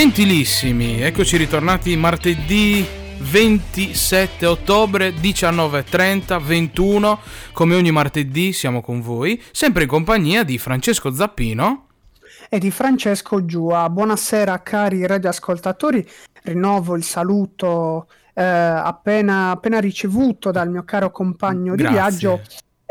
Gentilissimi, eccoci ritornati martedì 27 ottobre 19.30 21 come ogni martedì siamo con voi sempre in compagnia di Francesco Zappino e di Francesco Giua. Buonasera cari radioascoltatori. Rinnovo il saluto eh, appena, appena ricevuto dal mio caro compagno Grazie. di viaggio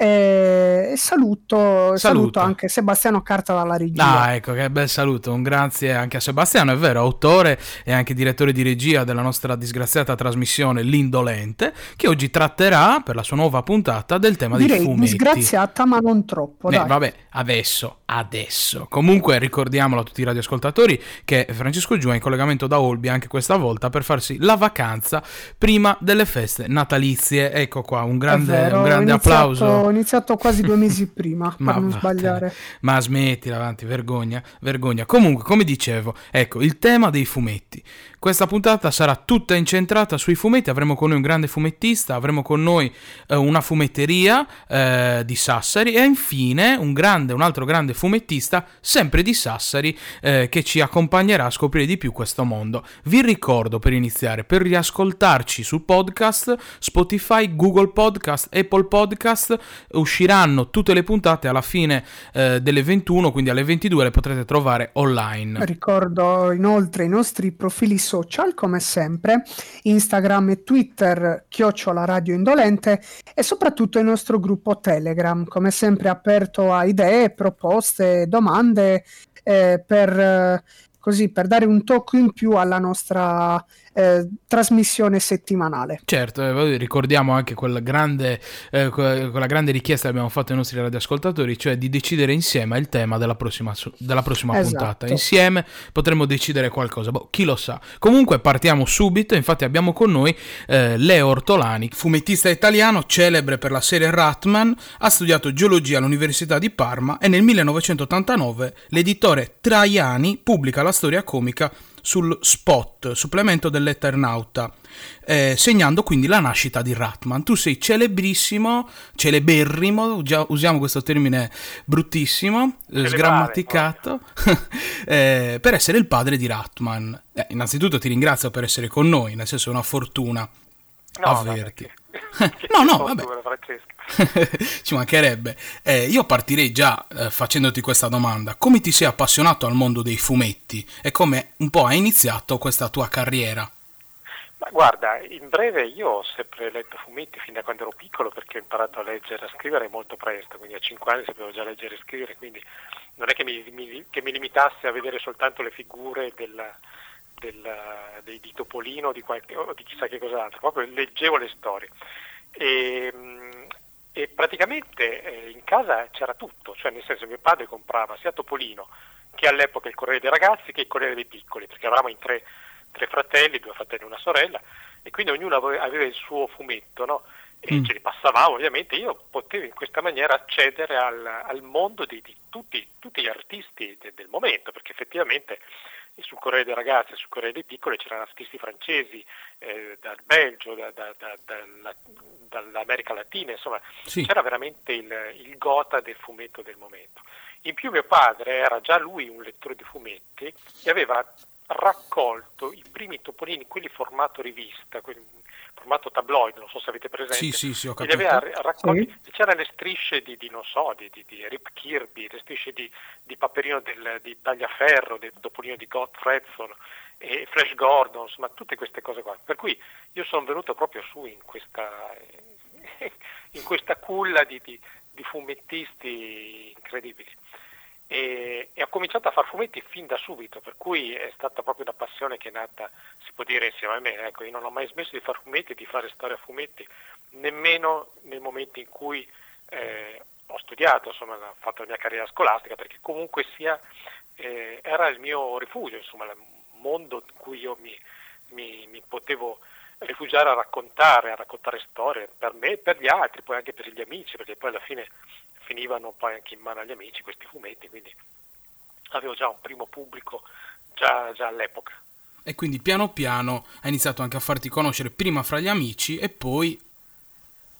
e saluto, saluto anche Sebastiano Carta dalla regia. Ah, ecco, che bel saluto. Un grazie anche a Sebastiano, è vero, autore e anche direttore di regia della nostra disgraziata trasmissione L'Indolente, che oggi tratterà per la sua nuova puntata del tema Direi dei fumetti. disgraziata, ma non troppo. Eh, dai. vabbè, adesso, adesso. Comunque ricordiamolo a tutti i radioascoltatori che Francesco Giù è in collegamento da Olbia anche questa volta per farsi la vacanza prima delle feste natalizie. Ecco qua, un grande, vero, un grande applauso. Ho iniziato quasi due mesi prima, Ma per non vattene. sbagliare. Ma smettila avanti, vergogna, vergogna. Comunque, come dicevo, ecco, il tema dei fumetti. Questa puntata sarà tutta incentrata sui fumetti, avremo con noi un grande fumettista, avremo con noi eh, una fumetteria eh, di Sassari e infine un grande, un altro grande fumettista, sempre di Sassari, eh, che ci accompagnerà a scoprire di più questo mondo. Vi ricordo per iniziare, per riascoltarci su podcast, Spotify, Google Podcast, Apple Podcast, usciranno tutte le puntate alla fine eh, delle 21, quindi alle 22 le potrete trovare online. Ricordo inoltre i nostri profili social, come sempre, Instagram e Twitter, chiocciola Radio Indolente, e soprattutto il nostro gruppo Telegram, come sempre aperto a idee, proposte, domande, eh, per, eh, così, per dare un tocco in più alla nostra eh, trasmissione settimanale. Certo, eh, ricordiamo anche quella grande, eh, que- quella grande richiesta che abbiamo fatto ai nostri radioascoltatori, cioè di decidere insieme il tema della prossima, della prossima Esatto. puntata. Insieme potremmo decidere qualcosa, boh, chi lo sa. Comunque partiamo subito, infatti abbiamo con noi eh, Leo Ortolani, fumettista italiano, celebre per la serie Ratman, ha studiato geologia all'Università di Parma e nel 1989 l'editore Traiani pubblica la storia comica sul Spot, supplemento dell'Eternauta, eh, segnando quindi la nascita di Ratman. Tu sei celebrissimo, celeberrimo, già usiamo questo termine bruttissimo, eh, sgrammaticato, eh, per essere il padre di Ratman. Eh, innanzitutto ti ringrazio per essere con noi, nel senso è una fortuna averti. Che No, no, vabbè. Francesco. Ci mancherebbe. Eh, io partirei già eh, facendoti questa domanda. Come ti sei appassionato al mondo dei fumetti e come un po' hai iniziato questa tua carriera? Ma guarda, in breve io ho sempre letto fumetti fin da quando ero piccolo perché ho imparato a leggere e a scrivere molto presto, quindi a 5 anni sapevo già leggere e scrivere, quindi non è che mi, mi- che mi limitasse a vedere soltanto le figure del, del, dei- di Topolino di, qualche, o di chissà che cos'altro, proprio leggevo le storie. E, mh, e praticamente eh, in casa c'era tutto, cioè nel senso mio padre comprava sia Topolino che all'epoca il Corriere dei Ragazzi che il Corriere dei Piccoli, perché eravamo in tre, tre fratelli, due fratelli e una sorella, e quindi ognuno ave- aveva il suo fumetto, no? E Mm. ce li passavamo ovviamente, io potevo in questa maniera accedere al, al mondo di, di tutti, tutti gli artisti de- del momento, perché effettivamente sul Corriere dei Ragazzi e sul Corriere dei Piccoli c'erano artisti francesi, eh, dal Belgio, da- da- da- dalla- dall'America Latina, insomma Sì. c'era veramente il, il gota del fumetto del momento. In più mio padre era già lui un lettore di fumetti e aveva raccolto i primi topolini, quelli formato rivista, quelli formato tabloid, non so se avete presente. Sì, sì, sì, ho capito. aveva ra- raccolti, Sì. c'erano le strisce di, di, non so, di, di- di Rip Kirby, le strisce di, di Paperino del, di Tagliaferro, del Topolino di Gottfredson e Flash Gordon, insomma tutte queste cose qua. Per cui io sono venuto proprio su in questa, in questa culla di, di- di fumettisti incredibili. E, e ho cominciato a fare fumetti fin da subito, per cui è stata proprio una passione che è nata, si può dire, insieme a me. Ecco, io non ho mai smesso di fare fumetti, di fare storia a fumetti, nemmeno nel momento in cui eh, ho studiato, insomma, ho fatto la mia carriera scolastica, perché comunque sia eh, era il mio rifugio, insomma, il mondo in cui io mi, mi- mi potevo rifugiare a raccontare, a raccontare storie per me e per gli altri, poi anche per gli amici, perché poi alla fine finivano poi anche in mano agli amici questi fumetti, quindi avevo già un primo pubblico già, già all'epoca. E quindi piano piano hai iniziato anche a farti conoscere prima fra gli amici e poi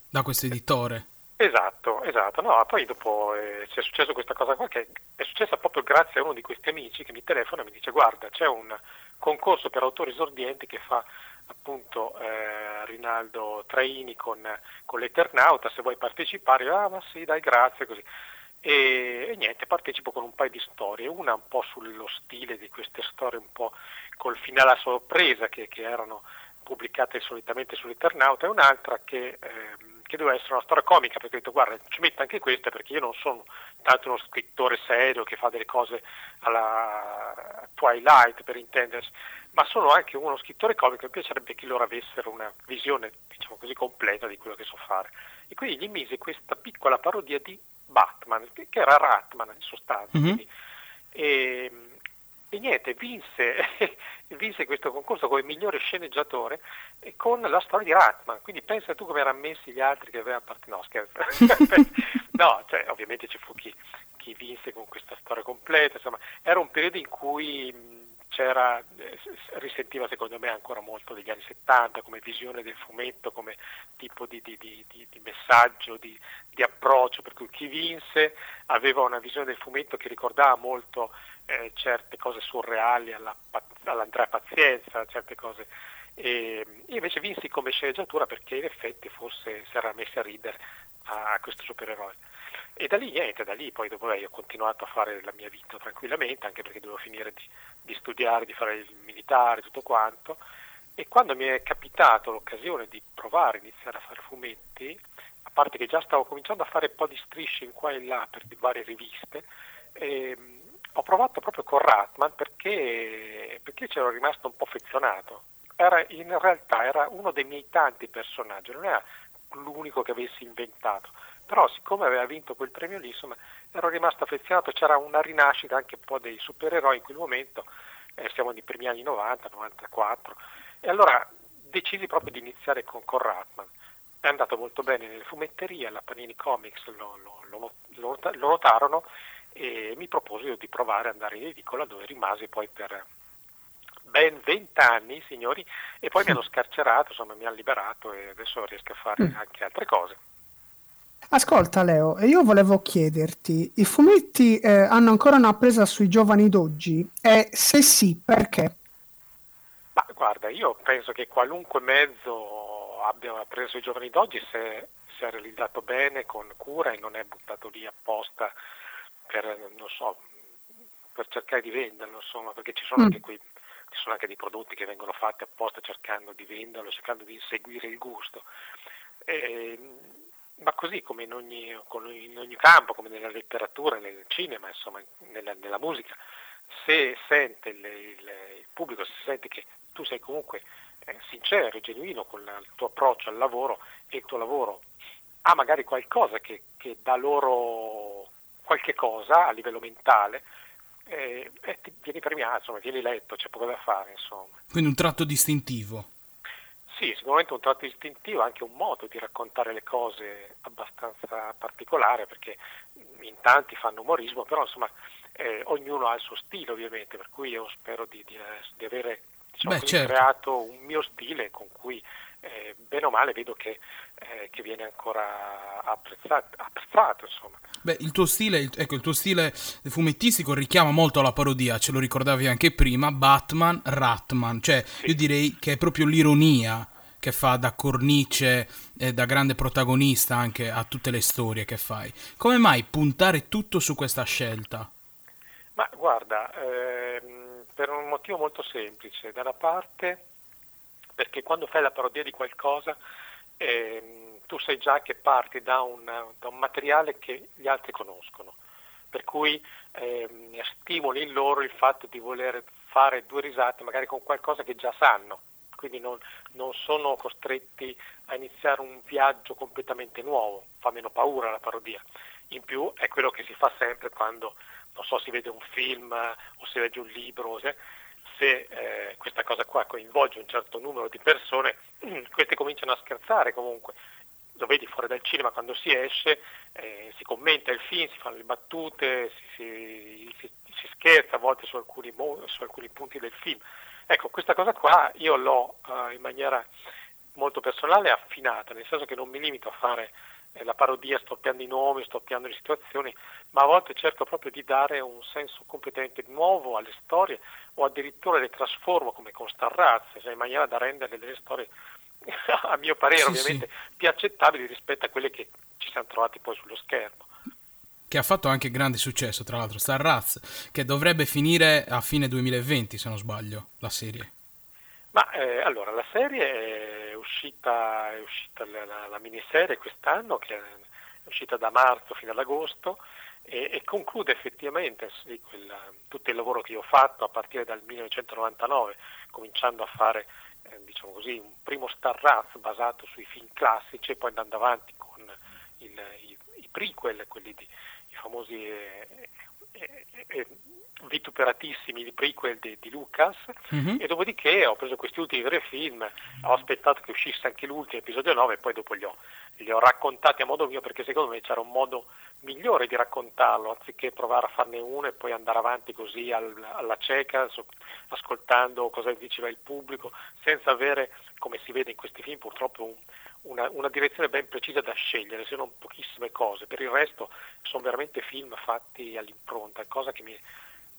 da questo editore. Esatto, esatto. No, poi dopo eh, c'è successo questa cosa qua che è successa proprio grazie a uno di questi amici che mi telefona e mi dice guarda c'è un, concorso per autori esordienti che fa appunto eh, Rinaldo Traini con, con l'Eternauta, se vuoi partecipare, ah ma sì dai grazie così. E, e, niente, partecipo con un paio di storie, una un po' sullo stile di queste storie, un po' col finale a sorpresa che, che erano pubblicate solitamente sull'Eternauta e un'altra che... Eh, che doveva essere una storia comica, perché ho detto guarda ci metto anche questa perché io non sono tanto uno scrittore serio che fa delle cose alla Twilight per intendersi, ma sono anche uno scrittore comico, mi piacerebbe che loro avessero una visione diciamo così completa di quello che so fare. E quindi gli mise questa piccola parodia di Batman, che era Ratman in sostanza. Mm-hmm. Quindi, e, e niente, vinse, vinse, questo concorso come migliore sceneggiatore con la storia di Ratman, quindi pensa tu come erano messi gli altri che avevano partito, no scherzo, no, cioè, ovviamente ci fu chi, chi, vinse con questa storia completa, insomma, era un periodo in cui c'era, eh, risentiva secondo me ancora molto degli anni 70 come visione del fumetto, come tipo di, di, di, di messaggio, di, approccio, per cui chi vinse aveva una visione del fumetto che ricordava molto eh, certe cose surreali alla, all'Andrea Pazienza, certe cose. E, io invece vinsi come sceneggiatura perché in effetti forse si era messi a ridere a questo supereroe. E da lì niente, da lì poi dopo beh, ho continuato a fare la mia vita tranquillamente, anche perché dovevo finire di, di studiare, di fare il militare, tutto quanto. E quando mi è capitato l'occasione di provare a iniziare a fare fumetti, a parte che già stavo cominciando a fare un po' di strisce in qua e là per varie riviste, ehm, ho provato proprio con Ratman perché, perché c'ero rimasto un po' affezionato. Era, in realtà era uno dei miei tanti personaggi, non era l'unico che avessi inventato, però siccome aveva vinto quel premio lì, insomma, ero rimasto affezionato, c'era una rinascita anche un po' dei supereroi in quel momento, eh, siamo nei primi anni 90, 94, e allora decisi proprio di iniziare con, con Ratman. È andato molto bene nelle fumetterie, la Panini Comics lo, lo, lo, lo notarono e mi proposi di provare ad andare in edicola dove rimasi poi per ben 20 anni, signori, e poi mi hanno scarcerato, insomma mi hanno liberato e adesso riesco a fare mm. anche altre cose. Ascolta Leo, io volevo chiederti, i fumetti eh, hanno ancora una presa sui giovani d'oggi? E se sì, perché? Ma guarda, io penso che qualunque mezzo abbia una presa sui giovani d'oggi se, se è realizzato bene, con cura e non è buttato lì apposta per, non so, per cercare di venderlo, insomma, perché ci sono, mm. anche quei, ci sono anche dei prodotti che vengono fatti apposta cercando di venderlo, cercando di inseguire il gusto. E, ma così come in ogni, in ogni, campo, come nella letteratura, nel cinema, insomma, nella, nella musica, se sente il, il, il, pubblico, se sente che tu sei comunque eh, sincero e genuino con la, il tuo approccio al lavoro e il tuo lavoro ha magari qualcosa che, che dà loro qualche cosa a livello mentale e, e vieni premiato, insomma, vieni letto, c'è poco da fare. Insomma. Quindi un tratto distintivo. Sì, sicuramente un tratto distintivo, anche un modo di raccontare le cose abbastanza particolare, perché in tanti fanno umorismo, però insomma eh, ognuno ha il suo stile ovviamente, per cui io spero di, di, di avere diciamo, Beh, certo. creato un mio stile con cui eh, bene o male vedo che, eh, che viene ancora apprezzato, apprezzato insomma. Beh, il tuo stile, il, ecco, il tuo stile fumettistico richiama molto alla parodia, ce lo ricordavi anche prima, Batman, Ratman, cioè sì. io direi che è proprio l'ironia che fa da cornice e da grande protagonista anche a tutte le storie che fai. Come mai puntare tutto su questa scelta? Ma guarda, ehm, per un motivo molto semplice, da una parte perché quando fai la parodia di qualcosa eh, tu sai già che parti da un, da un, materiale che gli altri conoscono, per cui eh, stimoli in loro il fatto di voler fare due risate magari con qualcosa che già sanno, quindi non, non sono costretti a iniziare un viaggio completamente nuovo, fa meno paura la parodia. In più è quello che si fa sempre quando, non so, si vede un film o si legge un libro, se eh, questa cosa qua coinvolge un certo numero di persone, queste cominciano a scherzare comunque. Lo vedi fuori dal cinema quando si esce, eh, si commenta il film, si fanno le battute, si, si, si scherza a volte su alcuni, su alcuni, punti del film. Ecco, questa cosa qua io l'ho eh, in maniera molto personale affinata, nel senso che non mi limito a fare la parodia storpiando i nomi, storpiando le situazioni, ma a volte cerco proprio di dare un senso completamente nuovo alle storie o addirittura le trasformo come con Star Raz, cioè in maniera da rendere delle storie a mio parere sì, ovviamente sì. più accettabili rispetto a quelle che ci siamo trovati poi sullo schermo che ha fatto anche grande successo, tra l'altro, Star Raz, che dovrebbe finire a fine 2020, se non sbaglio, la serie. Ma eh, allora, la serie è uscita, è uscita la, la, la, miniserie quest'anno, che è uscita da marzo fino ad agosto, e, e conclude effettivamente sì, quel, tutto il lavoro che io ho fatto a partire dal 1999, cominciando a fare eh, diciamo così, un primo Star Raz basato sui film classici e poi andando avanti con il, i, i prequel, quelli di, famosi eh, eh, eh, vituperatissimi di prequel di, di Lucas mm-hmm. e dopodiché ho preso questi ultimi tre film, ho aspettato che uscisse anche l'ultimo episodio 9 e poi dopo li ho, li ho raccontati a modo mio perché secondo me c'era un modo migliore di raccontarlo anziché provare a farne uno e poi andare avanti così al, alla cieca ascoltando cosa diceva il pubblico senza avere come si vede in questi film purtroppo un, una, una, direzione ben precisa da scegliere, se non pochissime cose. Per il resto sono veramente film fatti all'impronta, cosa che, mi,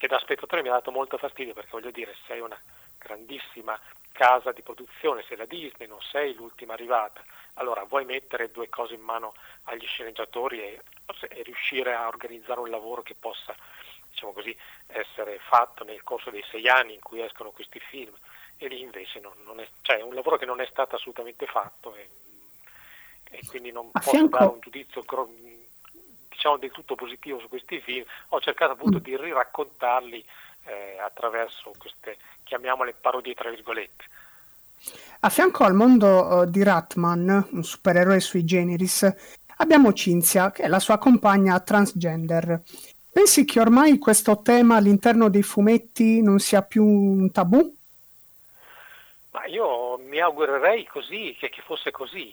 che da spettatore mi ha dato molto fastidio perché voglio dire, sei una grandissima casa di produzione, sei la Disney, non sei l'ultima arrivata, allora vuoi mettere due cose in mano agli sceneggiatori e, e riuscire a organizzare un lavoro che possa diciamo così, essere fatto nel corso dei sei anni in cui escono questi film? E lì invece non, non è, cioè, è un lavoro che non è stato assolutamente fatto e e quindi non posso fianco... dare un giudizio diciamo del tutto positivo su questi film, ho cercato appunto mm. di riraccontarli eh, attraverso queste, chiamiamole parodie tra virgolette. A fianco al mondo uh, di Ratman, un supereroe sui generis, abbiamo Cinzia, che è la sua compagna transgender. Pensi che ormai questo tema all'interno dei fumetti non sia più un tabù? Ma io mi augurerei così, che, che fosse così.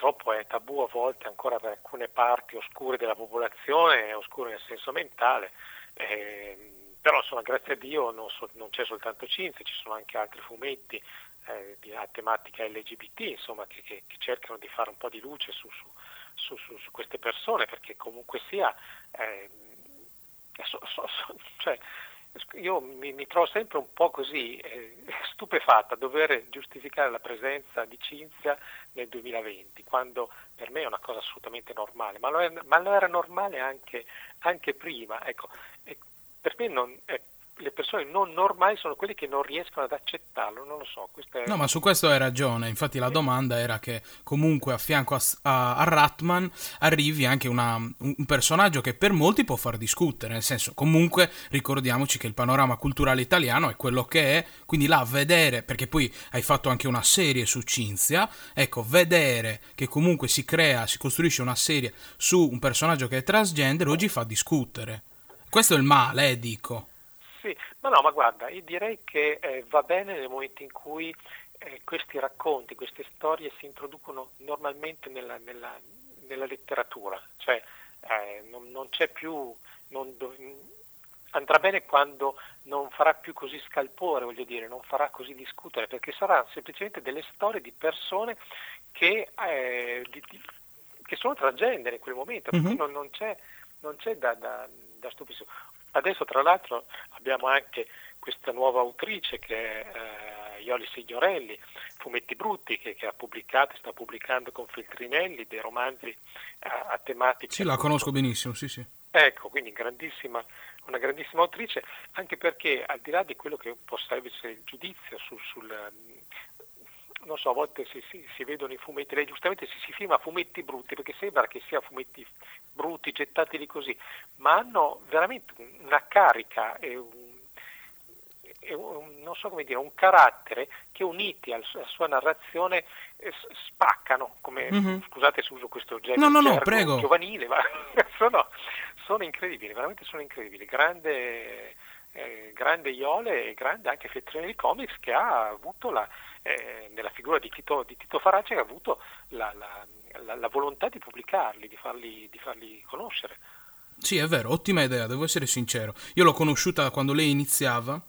Purtroppo è tabù a volte ancora per alcune parti oscure della popolazione, oscure nel senso mentale. Eh, però insomma, grazie a Dio non, so, non, c'è soltanto Cinzia, ci sono anche altri fumetti eh, a tematica LGBT insomma, che, che, che, cercano di fare un po' di luce su, su, su, su queste persone perché comunque sia eh, so, so, cioè, io mi, mi, trovo sempre un po' così eh, stupefatta a dover giustificare la presenza di Cinzia nel 2020, quando per me è una cosa assolutamente normale, ma lo, è, ma lo era normale anche, anche prima. Ecco, per me non, è le persone non normali sono quelle che non riescono ad accettarlo, non lo so. È... No, ma su questo hai ragione. Infatti, la domanda era che comunque a fianco a, a, a Ratman arrivi anche una, un personaggio che per molti può far discutere. Nel senso, comunque, ricordiamoci che il panorama culturale italiano è quello che è. Quindi, là vedere, perché poi hai fatto anche una serie su Cinzia. Ecco, vedere che comunque si crea, si costruisce una serie su un personaggio che è transgender oggi fa discutere. Questo è il male, eh, dico. Sì, ma no, ma guarda, io direi che eh, va bene nel momento in cui eh, questi racconti, queste storie si introducono normalmente nella, nella, nella letteratura, cioè eh, non, non, c'è più, non dov- andrà bene quando non farà più così scalpore, voglio dire, non farà così discutere, perché saranno semplicemente delle storie di persone che, eh, di, di, che sono transgender in quel momento, mm-hmm. per cui mhm. non, non c'è, non c'è da, da, da stupirsi. Adesso tra l'altro abbiamo anche questa nuova autrice che è eh, Ioli Signorelli, Fumetti Brutti, che, che, ha pubblicato, sta pubblicando con Feltrinelli dei romanzi a, a tematiche. Sì, la conosco benissimo, sì, sì. Ecco, quindi grandissima, una grandissima autrice, anche perché al di là di quello che possa essere il giudizio su, sul, non so, a volte si, si, si, vedono i fumetti, lei giustamente si, si firma fumetti brutti perché sembra che sia fumetti brutti, gettati lì così, ma hanno veramente una carica e un, un, non so come dire, un carattere che uniti al, alla sua narrazione eh, spaccano, come, mm-hmm. scusate se uso questo genere no, no, no, prego. giovanile, ma sono, sono incredibili, veramente sono incredibili. Grande, eh, grande Iole e grande anche Fettrinelli Comics che ha avuto la eh, nella figura di Tito, di Tito Farace ha avuto la, la, la, la, volontà di pubblicarli, di farli, di farli conoscere. Sì, è vero, ottima idea, devo essere sincero. Io l'ho conosciuta quando lei iniziava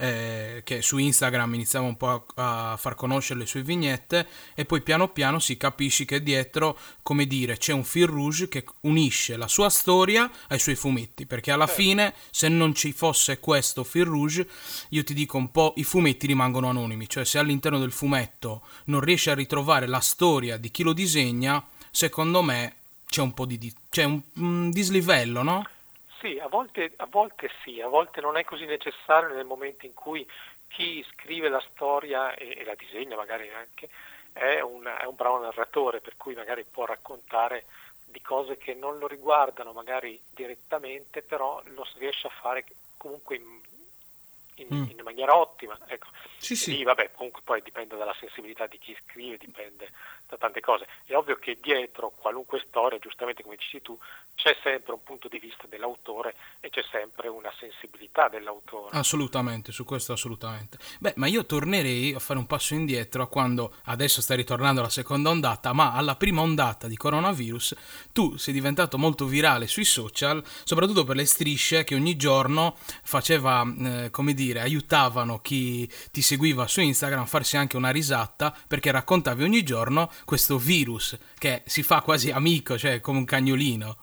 eh, che su Instagram iniziava un po' a, a, far conoscere le sue vignette e poi piano piano si capisce che dietro, come dire, c'è un fil rouge che unisce la sua storia ai suoi fumetti, perché alla certo. fine se non ci fosse questo fil rouge, io ti dico un po' i fumetti rimangono anonimi, cioè se all'interno del fumetto non riesci a ritrovare la storia di chi lo disegna, secondo me c'è un po' di, c'è un, un dislivello, no? Sì, a volte, a volte sì, a volte non è così necessario nel momento in cui chi scrive la storia e, e la disegna magari anche è un, è un, bravo narratore, per cui magari può raccontare di cose che non lo riguardano magari direttamente, però lo riesce a fare comunque in, in, mm. in maniera ottima. Ecco. Sì, sì. Lì, vabbè, comunque poi dipende dalla sensibilità di chi scrive, dipende da tante cose. È ovvio che dietro qualunque storia, giustamente come dici tu, c'è sempre un punto di vista dell'autore e c'è sempre una sensibilità dell'autore. Assolutamente, su questo assolutamente. Beh, ma io tornerei a fare un passo indietro a quando adesso sta ritornando la seconda ondata, ma alla prima ondata di coronavirus tu sei diventato molto virale sui social, soprattutto per le strisce che ogni giorno faceva, eh, come dire, aiutavano chi ti seguiva su Instagram a farsi anche una risata perché raccontavi ogni giorno questo virus che si fa quasi amico, cioè come un cagnolino.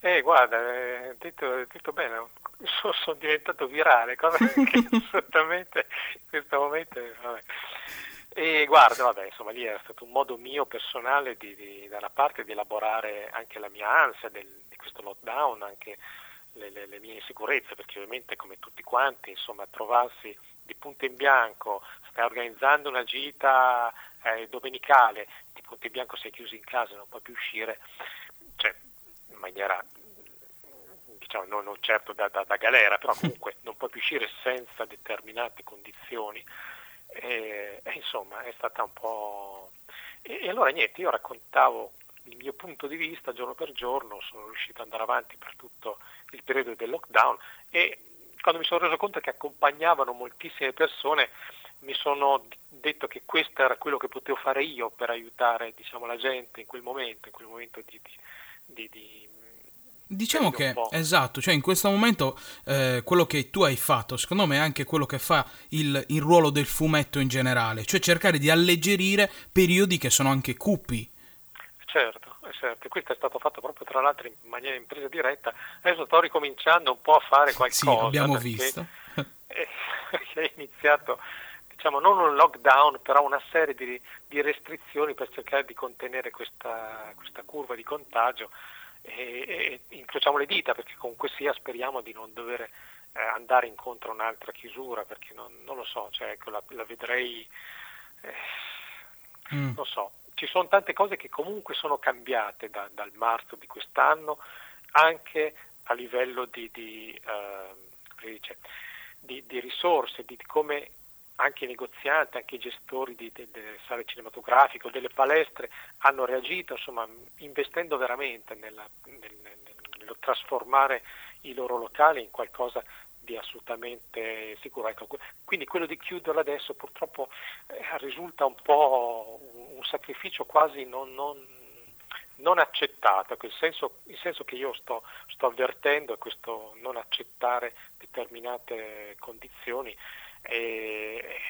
Eh, guarda, eh, detto, detto bene, sono, sono, diventato virale, cosa che assolutamente in questo momento... Vabbè. E guarda, vabbè, insomma, lì è stato un modo mio personale di, di, da una parte di elaborare anche la mia ansia del, di questo lockdown, anche le, le, le, mie insicurezze, perché ovviamente come tutti quanti, insomma, trovarsi di punto in bianco, stai organizzando una gita eh, domenicale, di punto in bianco sei chiuso in casa e non puoi più uscire, cioè in maniera diciamo non, non certo da, da, da, galera, però comunque non puoi più uscire senza determinate condizioni. E, e insomma è stata un po'... E, e, allora niente, io raccontavo il mio punto di vista giorno per giorno, sono riuscito ad andare avanti per tutto il periodo del lockdown e quando mi sono reso conto che accompagnavano moltissime persone mi sono detto che questo era quello che potevo fare io per aiutare diciamo, la gente in quel momento, in quel momento di, di, di Diciamo che, esatto, cioè in questo momento eh, quello che tu hai fatto, secondo me è anche quello che fa il, il, ruolo del fumetto in generale, cioè cercare di alleggerire periodi che sono anche cupi. Certo, certo, questo è stato fatto proprio tra l'altro in maniera in presa diretta, adesso sto ricominciando un po' a fare qualcosa. Sì, abbiamo visto. È iniziato diciamo, non un lockdown, però una serie di, di restrizioni per cercare di contenere questa, questa curva di contagio e, e, incrociamo le dita perché comunque sia speriamo di non dover eh, andare incontro a un'altra chiusura perché non, non lo so, cioè, ecco, la, la, vedrei, eh, mm. non so, ci sono tante cose che comunque sono cambiate da, dal marzo di quest'anno anche a livello di, di, eh, dice, di, di risorse, di come anche i negozianti, anche i gestori delle sale cinematografiche o delle palestre hanno reagito, insomma, investendo veramente nella, nel, nel, nel, trasformare i loro locali in qualcosa di assolutamente sicuro. Ecco, quindi quello di chiuderlo adesso purtroppo eh, risulta un po' un, sacrificio quasi non, non, non accettato, il senso, il senso, che io sto, sto avvertendo è questo non accettare determinate condizioni e,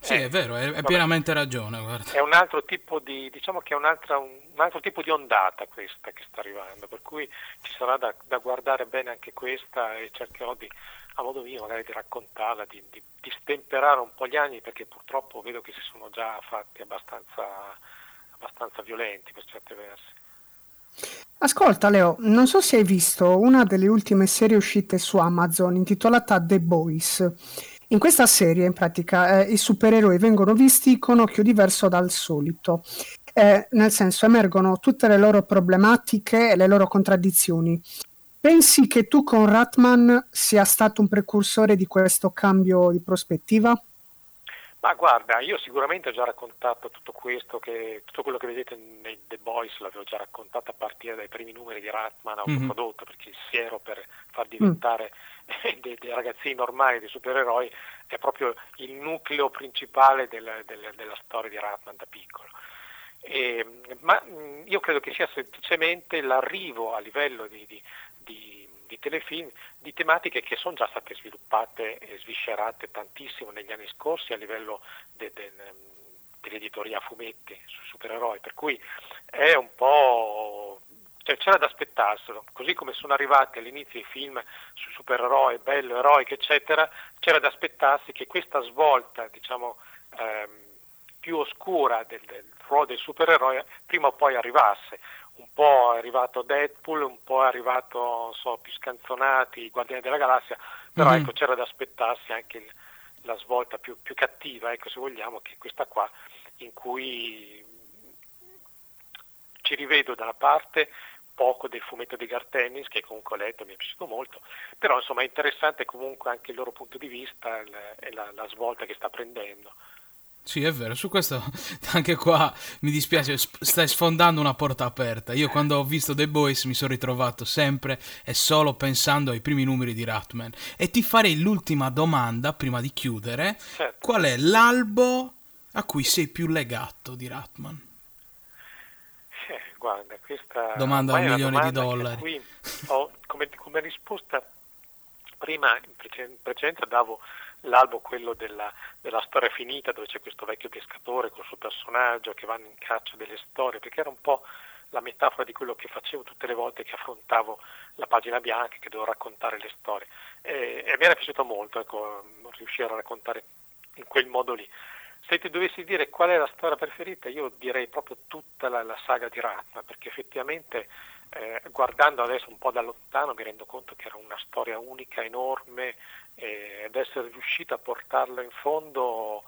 sì, è, è vero, hai pienamente ragione. Guarda. È un altro tipo di, diciamo che è un, un, altro tipo di ondata questa che sta arrivando, per cui ci sarà da, da guardare bene anche questa e cercherò di, a modo mio magari di raccontarla, di, di, di, stemperare un po' gli anni perché purtroppo vedo che si sono già fatti abbastanza, abbastanza violenti per certi versi. Ascolta Leo, non so se hai visto una delle ultime serie uscite su Amazon intitolata The Boys in questa serie, in pratica, eh, i supereroi vengono visti con occhio diverso dal solito, eh, nel senso emergono tutte le loro problematiche e le loro contraddizioni. Pensi che tu con Ratman sia stato un precursore di questo cambio di prospettiva? Ma guarda, io sicuramente ho già raccontato tutto questo, che, tutto quello che vedete nei The Boys l'avevo già raccontato a partire dai primi numeri di Ratman autoprodotto, mm-hmm. perché il siero per far diventare mm. dei, dei, ragazzini normali, dei supereroi, è proprio il nucleo principale del, del, della storia di Ratman da piccolo. E, ma io credo che sia semplicemente l'arrivo a livello di, di, di di telefilm, di tematiche che sono già state sviluppate e sviscerate tantissimo negli anni scorsi a livello de, de, dell'editoria fumetti sui supereroi, per cui è un po' cioè c'era da aspettarselo, così come sono arrivati all'inizio i film sui supereroi, bello, eroico, eccetera, c'era da aspettarsi che questa svolta, diciamo, ehm, più oscura del, del ruolo del supereroe prima o poi arrivasse. Un po' è arrivato Deadpool, un po' è arrivato, so, più scanzonati, i Guardiani della Galassia, però mm-hmm. ecco, c'era da aspettarsi anche il, la svolta più, più cattiva, ecco, se vogliamo, che è questa qua, in cui ci rivedo da una parte poco del fumetto di Gartennis che comunque ho letto, mi è piaciuto molto, però insomma è interessante comunque anche il loro punto di vista e la, la svolta che sta prendendo. Sì, è vero, su questo anche qua mi dispiace, stai sfondando una porta aperta. Io quando ho visto The Boys mi sono ritrovato sempre e solo pensando ai primi numeri di Ratman. E ti farei l'ultima domanda prima di chiudere. Certo. Qual è l'albo a cui sei più legato di Ratman? Guarda, questa domanda a un milione di dollari. Ho, come, come, risposta, prima in precedenza davo l'albo quello della, della, storia finita, dove c'è questo vecchio pescatore col suo personaggio che vanno in caccia delle storie, perché era un po' la metafora di quello che facevo tutte le volte che affrontavo la pagina bianca, che dovevo raccontare le storie. E, e mi era piaciuto molto ecco, riuscire a raccontare in quel modo lì. Se ti dovessi dire qual è la storia preferita, io direi proprio tutta la, la saga di Ratman, perché effettivamente eh, guardando adesso un po' da lontano mi rendo conto che era una storia unica, enorme, eh, ed essere riuscito a portarla in fondo,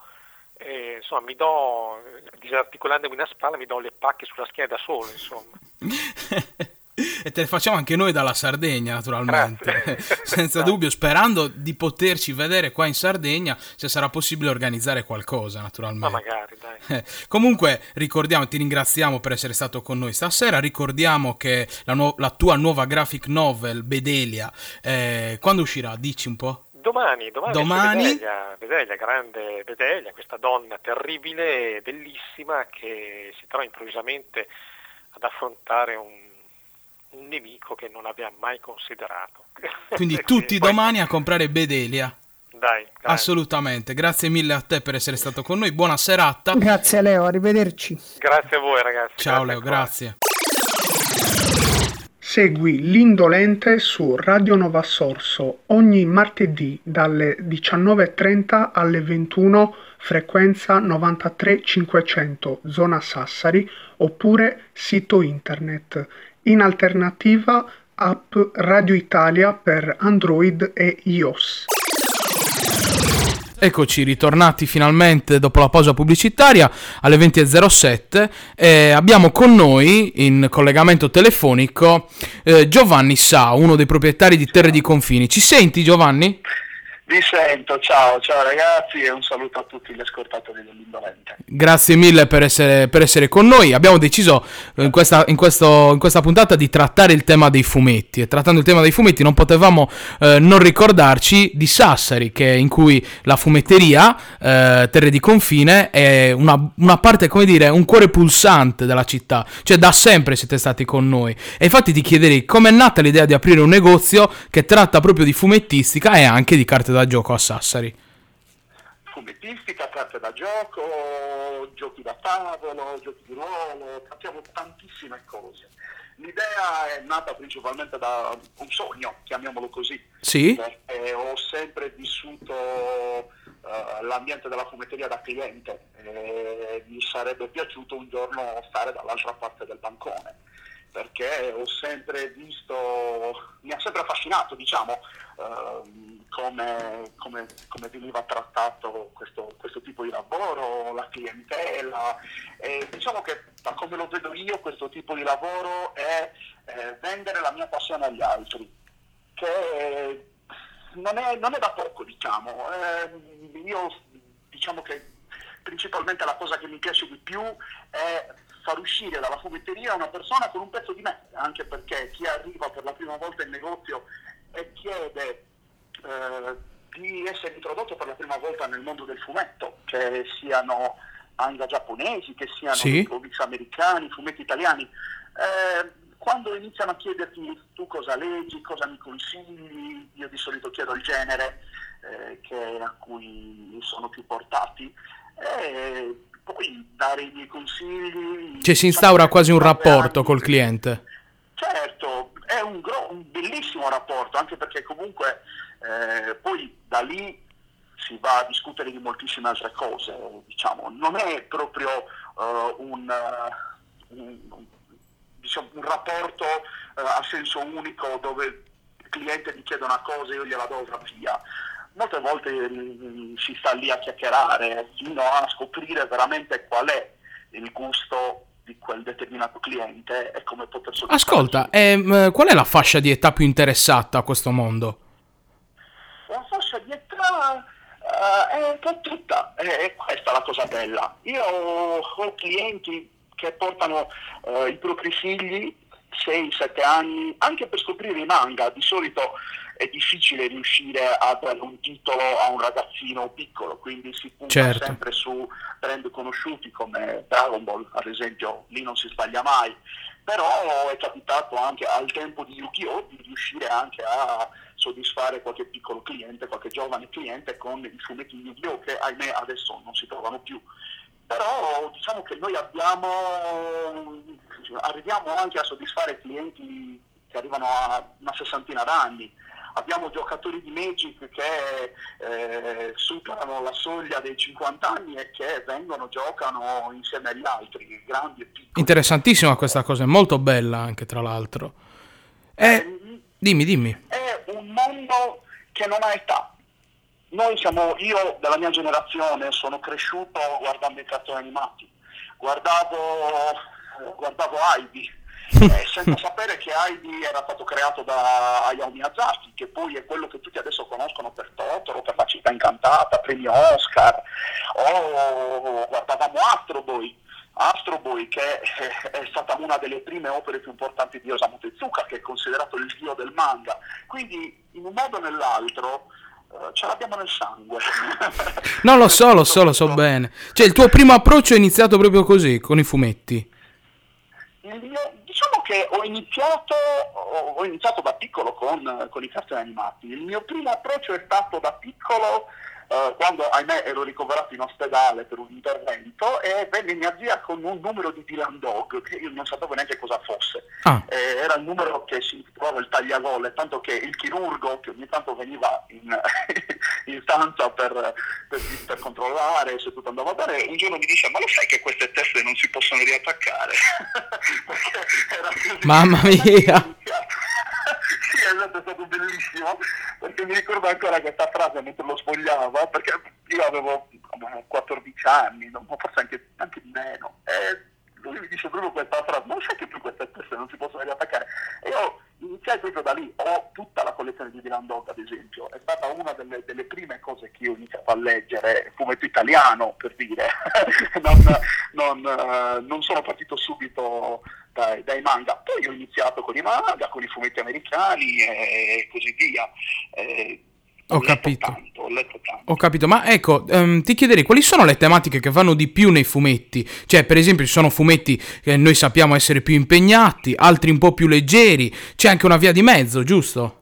eh, insomma, mi do, disarticolandomi una spalla, mi do le pacche sulla schiena da solo, insomma. e te le facciamo anche noi dalla Sardegna, naturalmente. Senza dubbio, sperando di poterci vedere qua in Sardegna, se sarà possibile organizzare qualcosa, naturalmente. Ma magari, dai. Comunque, ricordiamo, ti ringraziamo per essere stato con noi stasera. Ricordiamo che la, nu- la tua nuova graphic novel, Bedelia, eh, quando uscirà? Dici un po'. Domani, domani, domani... Bedelia, Bedelia, grande Bedelia, questa donna terribile, bellissima, che si trova improvvisamente ad affrontare un un nemico che non aveva mai considerato. Quindi tutti poi... domani a comprare Bedelia. Dai, dai, Assolutamente, grazie mille a te per essere stato con noi, buona serata. Grazie a Leo, arrivederci. Grazie a voi ragazzi. Ciao grazie Leo, grazie. Segui l'Indolente su Radio Nova Sorso ogni martedì dalle 19.30 alle 21 frequenza 93500 zona Sassari oppure sito internet in alternativa app Radio Italia per Android e iOS. Eccoci ritornati finalmente dopo la pausa pubblicitaria alle 20.07 e abbiamo con noi in collegamento telefonico eh, Giovanni Sa, uno dei proprietari di Terre di Confini. Ci senti Giovanni? Vi sento, ciao, ciao ragazzi e un saluto a tutti gli ascoltatori dell'Indolente. Grazie mille per essere, per essere con noi. Abbiamo deciso eh, in questa, in, questo, in questa, puntata di trattare il tema dei fumetti e trattando il tema dei fumetti non potevamo eh, non ricordarci di Sassari, che, in cui la fumetteria eh, Terre di Confine è una, una parte, come dire, un cuore pulsante della città. Cioè da sempre siete stati con noi. E infatti ti chiederei com'è nata l'idea di aprire un negozio che tratta proprio di fumettistica e anche di carte da da gioco a Sassari? Fumettistica, carte da gioco, giochi da tavolo, giochi di ruolo, trattiamo tantissime cose. L'idea è nata principalmente da un sogno, chiamiamolo così. Sì. Perché ho sempre vissuto uh, l'ambiente della fumetteria da cliente e mi sarebbe piaciuto un giorno stare dall'altra parte del bancone perché ho sempre visto, mi ha sempre affascinato diciamo, uh, come, come, come, veniva trattato questo, questo, tipo di lavoro, la clientela. E diciamo che da come lo vedo io questo tipo di lavoro è eh, vendere la mia passione agli altri, che non è, non è da poco diciamo. Eh, io diciamo che principalmente la cosa che mi piace di più è far uscire dalla fumetteria una persona con un pezzo di me, anche perché chi arriva per la prima volta in negozio e chiede eh, di essere introdotto per la prima volta nel mondo del fumetto, che siano manga giapponesi, che siano sì. comics americani, fumetti italiani. Eh, quando iniziano a chiederti tu cosa leggi, cosa mi consigli, io di solito chiedo il genere eh, che, a cui sono più portati e poi dare i miei consigli. Cioè si instaura quasi un rapporto col cliente. Certo, è un, gro- un bellissimo rapporto, anche perché comunque eh, poi da lì si va a discutere di moltissime altre cose, diciamo. non è proprio uh, un, uh, un, diciamo, un, rapporto uh, a senso unico dove il cliente ti chiede una cosa e io gliela do via. Molte volte mm, si sta lì a chiacchierare fino a scoprire veramente qual è il gusto di quel determinato cliente e come poter soddisfare. Ascolta, ehm, qual è la fascia di età più interessata a questo mondo? La fascia di età uh, è un po' tutta, è questa la cosa bella. Io ho clienti che portano uh, i propri figli 6-7 anni anche per scoprire i manga. Di solito è difficile riuscire a dare un titolo a un ragazzino piccolo, quindi si punta certo. sempre su brand conosciuti come Dragon Ball, ad esempio, lì non si sbaglia mai. Però è capitato anche al tempo di Yu-Gi-Oh! di riuscire anche a soddisfare qualche piccolo cliente, qualche giovane cliente con i fumetti di Yu-Gi-Oh! che ahimè adesso non si trovano più. Però diciamo che noi abbiamo, arriviamo anche a soddisfare clienti che arrivano a una sessantina d'anni abbiamo giocatori di Magic che eh, superano la soglia dei 50 anni e che vengono, giocano insieme agli altri, grandi e piccoli. Interessantissima questa cosa, è molto bella anche tra l'altro. Eh, eh, dimmi, dimmi. È un mondo che non ha età. Noi siamo, io della mia generazione sono cresciuto guardando i cartoni animati, guardavo, guardavo Heidi, eh, senza sapere che Heidi era stato creato da Hayao Miyazaki, che poi è quello che tutti adesso conoscono per Totoro, per La città incantata, premio Oscar, o guardavamo Astro Boy, Astro Boy che è stata una delle prime opere più importanti di Osamu Tezuka, che è considerato il dio del manga, quindi in un modo o nell'altro eh, ce l'abbiamo nel sangue. no, lo so, lo so, lo so bene. Cioè, il tuo primo approccio è iniziato proprio così, con i fumetti. Mio, Diciamo che ho iniziato, ho iniziato da piccolo con, con, i cartoni animati. Il mio primo approccio è stato da piccolo eh, quando ahimè ero ricoverato in ospedale per un intervento e venne mia zia con un numero di Dylan Dog che io non sapevo neanche cosa fosse. Ah. Eh, era il numero che si trovava il tagliagole, tanto che il chirurgo che ogni tanto veniva in, in stanza per, per, per, controllare se tutto andava bene, un giorno mi dice ma lo sai che queste teste non si possono riattaccare? Mamma mia! sì, esatto, è stato bellissimo, perché mi ricordo ancora questa frase mentre lo spogliava, perché io avevo 14 anni, forse anche, anche meno, e lui mi dice proprio questa frase, ma sai che più queste teste non si possono riattaccare? E io iniziai proprio da lì, ho tutta la collezione di Dylan Dog ad esempio, è stata una delle, delle, prime cose che io ho iniziato a leggere, fumetto italiano per dire, non, non, non, sono partito subito dai, dai, manga, poi ho iniziato con i manga, con i fumetti americani e così via. Eh, ho, ho capito. Tanto, ho, ho capito, ma ecco, um, ti chiederei quali sono le tematiche che vanno di più nei fumetti? Cioè, per esempio, ci sono fumetti che noi sappiamo essere più impegnati, altri un po' più leggeri, c'è anche una via di mezzo, giusto?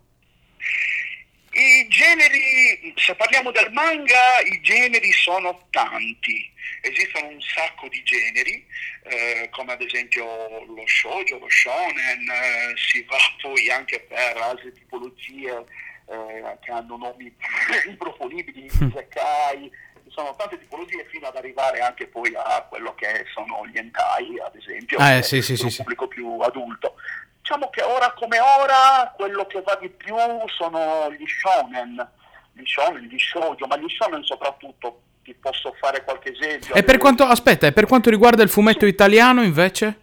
I generi, se parliamo del manga, i generi sono tanti. Esistono un sacco di generi, eh, come ad esempio lo shoujo, lo shonen, eh, si va poi anche per altre tipologie eh, che hanno nomi improponibili, isekai, ci sono tante tipologie fino ad arrivare anche poi a quello che sono gli entai, ad esempio, ah, eh, sì, sì, per sì, un pubblico più adulto. Diciamo che ora come ora quello che va di più sono gli shonen, gli shonen, gli shoujo, ma gli shonen soprattutto, ti posso fare qualche esempio. E per quanto, aspetta, e per quanto riguarda il fumetto italiano invece?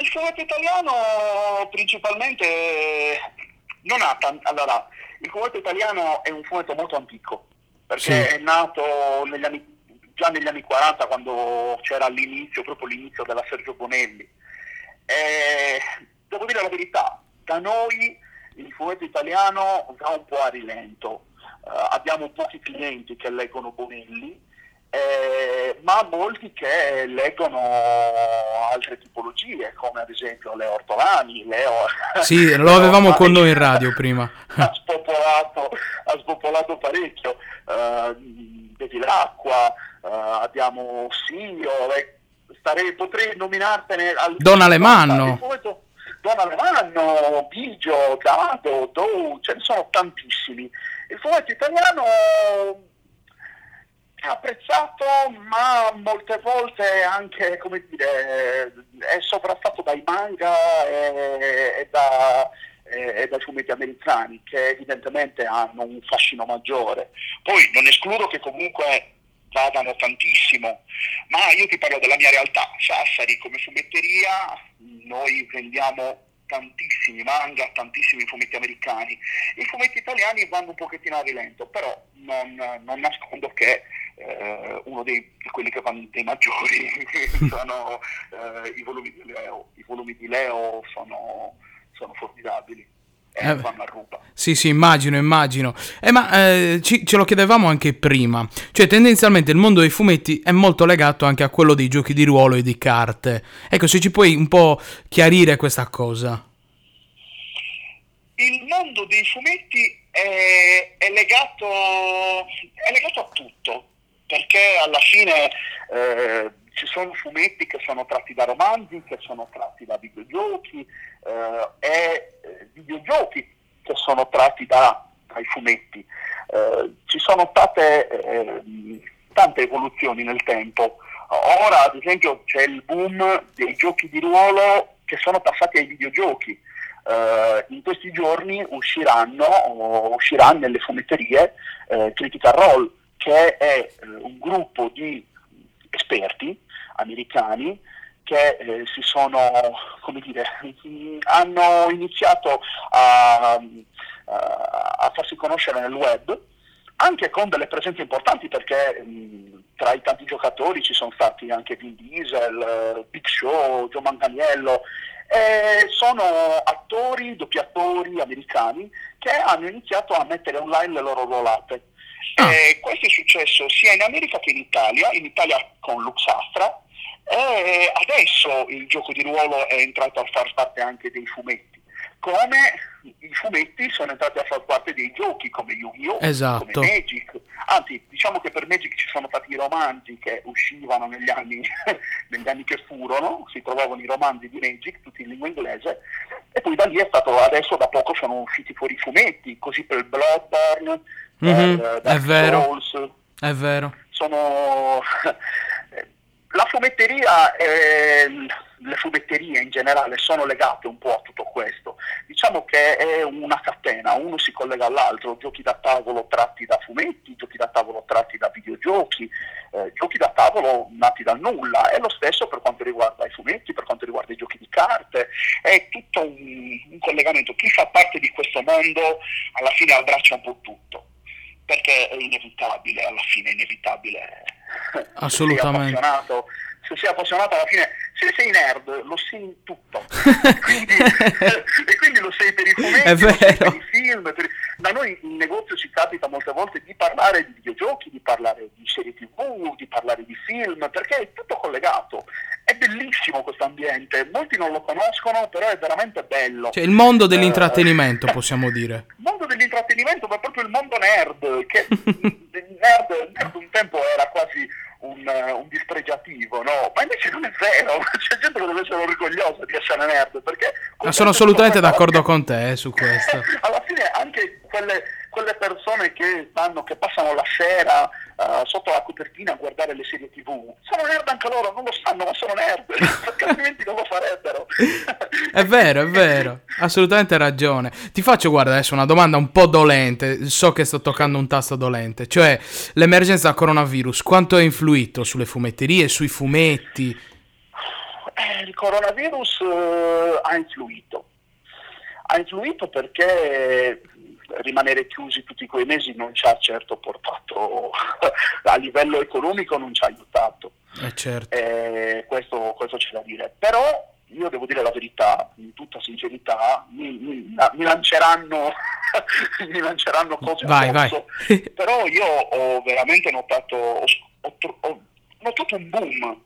Il fumetto italiano principalmente non ha tan- allora, il fumetto italiano è un fumetto molto antico, perché sì. è nato negli anni, già negli anni 40 quando c'era l'inizio, proprio l'inizio della Sergio Bonelli. E, devo dire la verità, da noi il fumetto italiano va un po' a rilento, abbiamo pochi clienti che leggono Bonelli eh, ma molti che leggono altre tipologie, come ad esempio Leo Ortolani. Leo, sì, lo avevamo con noi in radio prima. ha, spopolato, ha spopolato parecchio. Uh, Bevi l'acqua, uh, abbiamo Sio, starei, potrei nominartene al Don Alemanno. Don Alemanno, Bigio, Dado, Dow, ce ne sono tantissimi. Il fumetto italiano è apprezzato, ma molte volte anche, come dire, è sovraffatto dai manga e, e, da, e, e dai fumetti americani, che evidentemente hanno un fascino maggiore. Poi non escludo che comunque vadano tantissimo, ma io ti parlo della mia realtà, Sassari come fumetteria, noi vendiamo tantissimi manga, tantissimi fumetti americani, i fumetti italiani vanno un pochettino a rilento, però non, non nascondo che eh, uno dei quelli che vanno dei maggiori sono eh, i volumi di Leo, i volumi di Leo sono, sono formidabili eh, vanno a ruba. Sì, sì, immagino, immagino. Eh, ma eh, ci, ce lo chiedevamo anche prima. Cioè, tendenzialmente il mondo dei fumetti è molto legato anche a quello dei giochi di ruolo e di carte. Ecco, se ci puoi un po' chiarire questa cosa. Il mondo dei fumetti è, è, legato, è legato a tutto, perché alla fine eh, ci sono fumetti che sono tratti da romanzi, che sono tratti da videogiochi eh, che sono tratti da, dai fumetti. Eh, ci sono state eh, tante evoluzioni nel tempo. Ora, ad esempio, c'è il boom dei giochi di ruolo che sono passati ai videogiochi. Uh, in questi giorni usciranno, usciranno nelle fumetterie uh, Critical Role, che è uh, un gruppo di esperti americani che eh, si sono, come dire, hanno iniziato a, a, farsi conoscere nel web, anche con delle presenze importanti perché mh, tra i tanti giocatori ci sono stati anche Vin Diesel, Big Show, Joe Manganiello, e sono attori, doppiatori americani che hanno iniziato a mettere online le loro ruolate. Ah. questo è successo sia in America che in Italia, in Italia con Lux Astra, e adesso il gioco di ruolo è entrato a far parte anche dei fumetti, come i fumetti sono entrati a far parte dei giochi come Yu-Gi-Oh!, esatto. come Magic. Anzi, diciamo che per Magic ci sono stati i romanzi che uscivano negli anni, negli anni che furono, si trovavano i romanzi di Magic, tutti in lingua inglese, e poi da lì è stato, adesso da poco sono usciti fuori i fumetti, così per Bloodborne, mm-hmm, per Dark è vero. Souls. È vero. Sono la fumetteria e le fumetterie in generale sono legate un po' a tutto questo. Diciamo che è una catena, uno si collega all'altro, giochi da tavolo tratti da fumetti, giochi da tavolo tratti da videogiochi, eh, giochi da tavolo nati dal nulla, è lo stesso per quanto riguarda i fumetti, per quanto riguarda i giochi di carte, è tutto un, un collegamento. Chi fa parte di questo mondo alla fine abbraccia un po' tutto perché è inevitabile, alla fine è inevitabile. Assolutamente. Se sei appassionato, se sei appassionato alla fine, se sei nerd lo sei in tutto. quindi, e quindi lo sei per i fumetti, per i film. Per... Da noi in negozio ci capita molte volte di parlare di videogiochi, di parlare di serie tv, di parlare di film, perché è tutto collegato. È bellissimo questo ambiente, molti non lo conoscono, però è veramente bello. Cioè il mondo dell'intrattenimento, eh, possiamo dire. Il mondo dell'intrattenimento, ma proprio il mondo nerd, che nerd, nerd un tempo era quasi un, un, dispregiativo, no? Ma invece non è vero, c'è gente che deve essere orgogliosa di essere nerd, perché... Ma sono assolutamente d'accordo con te eh, su questo. alla fine anche quelle, quelle persone che, stanno, che passano la sera uh, sotto la copertina a guardare le serie tv, sono nerd anche loro, non lo sanno, ma sono nerd, perché altrimenti non lo farebbero. è vero, è vero, assolutamente ragione. Ti faccio, guarda, adesso una domanda un po' dolente, so che sto toccando un tasto dolente, cioè l'emergenza coronavirus, quanto ha influito sulle fumetterie, sui fumetti? Eh, il coronavirus uh, ha influito. Ha influito perché rimanere chiusi tutti quei mesi non ci ha certo portato a livello economico non ci ha aiutato eh certo. eh, questo, questo c'è da dire però io devo dire la verità, in tutta sincerità, mi, mi, mi lanceranno, mi lanceranno cose vai, vai. però io ho veramente notato, ho, ho, ho notato un boom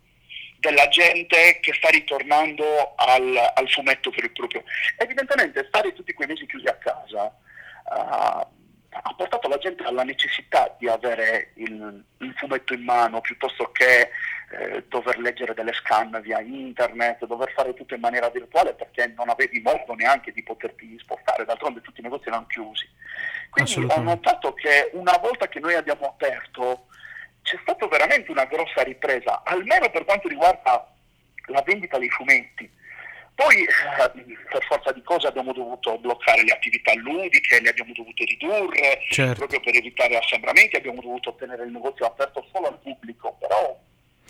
della gente che sta ritornando al, al, fumetto per il proprio. Evidentemente stare tutti quei mesi chiusi a casa uh, ha portato la gente alla necessità di avere il, il fumetto in mano piuttosto che eh, dover leggere delle scan via internet, dover fare tutto in maniera virtuale perché non avevi modo neanche di poterti spostare, d'altronde tutti i negozi erano chiusi. Quindi ho notato che una volta che noi abbiamo aperto c'è stata veramente una grossa ripresa, almeno per quanto riguarda la vendita dei fumetti. Poi eh, per forza di cose abbiamo dovuto bloccare le attività ludiche, le abbiamo dovute ridurre, certo. proprio per evitare assembramenti, abbiamo dovuto tenere il negozio aperto solo al pubblico, però...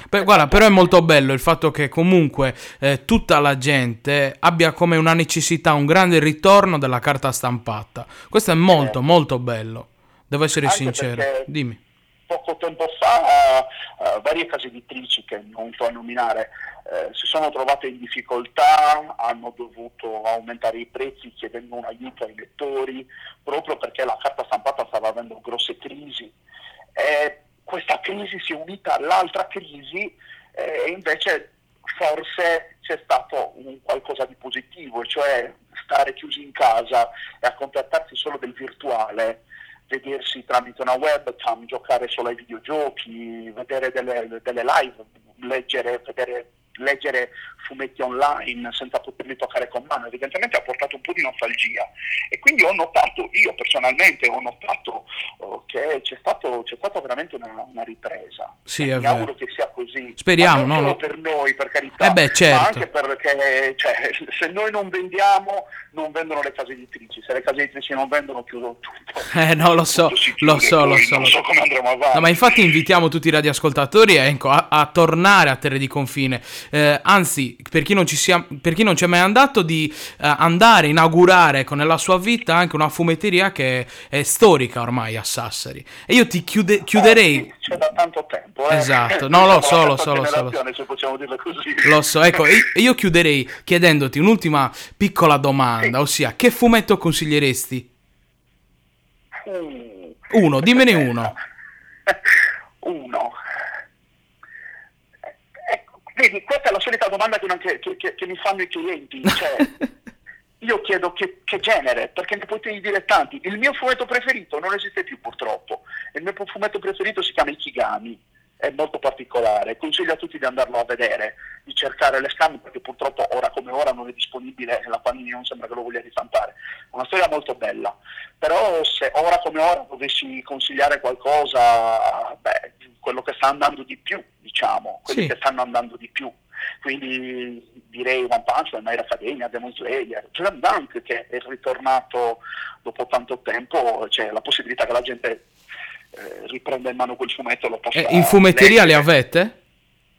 Beh, guarda, però è molto bello il fatto che comunque eh, tutta la gente abbia come una necessità un grande ritorno della carta stampata. Questo è molto, eh. molto bello. Devo essere sincero. Dimmi poco tempo fa uh, varie case editrici che non sto a nominare uh, si sono trovate in difficoltà, hanno dovuto aumentare i prezzi chiedendo un aiuto ai lettori proprio perché la carta stampata stava avendo grosse crisi. E questa crisi si è unita all'altra crisi e invece forse c'è stato un qualcosa di positivo, cioè stare chiusi in casa e accontentarsi solo del virtuale vedersi tramite una webcam, giocare solo ai videogiochi, vedere delle, delle live, leggere, vedere leggere fumetti online senza poterli toccare con mano, evidentemente ha portato un po' di nostalgia e quindi ho notato, io personalmente ho notato oh, che c'è, stato, c'è, stata veramente una, una ripresa. Sì, mi auguro che sia così. Speriamo, non no? per noi, per carità, eh beh, certo. ma anche perché cioè, se noi non vendiamo non vendono le case editrici, se le case editrici non vendono chiudono tutto. Eh no, lo so, lo so, lo so. Non so come andremo avanti. No, ma infatti invitiamo tutti i radioascoltatori ecco, a, a tornare a Terre di Confine eh, anzi, per chi, sia, per chi, non ci è mai andato, di eh, andare a inaugurare con nella sua vita anche una fumetteria che è storica ormai a Sassari. E io ti chiude, chiuderei... Eh, c'è da tanto tempo. Eh. Esatto, no, lo so, lo so, lo so. Se possiamo dirlo così. Lo so, ecco, io chiuderei chiedendoti un'ultima piccola domanda, sì. ossia, che fumetto consiglieresti? Mm. Uno, dimmene uno. uno. Vedi, questa è la solita domanda che, che, che, che mi fanno i clienti. Cioè, io chiedo che, che, genere, perché ne potete dire tanti. Il mio fumetto preferito non esiste più purtroppo. Il mio fumetto preferito si chiama Ikigami, è molto particolare. Consiglio a tutti di andarlo a vedere, di cercare le scan, perché purtroppo ora come ora non è disponibile e la Panini non sembra che lo voglia ristampare. Una storia molto bella. Però se ora come ora dovessi consigliare qualcosa, beh, quello che sta andando di più, diciamo, quelli sì. che stanno andando di più. Quindi direi One Punch Man, My Academia, Demon Slayer, Slam Dunk che è ritornato dopo tanto tempo, c'è la possibilità che la gente eh, riprenda in mano quel fumetto lo possa... Eh, in fumetteria leggere. le avete?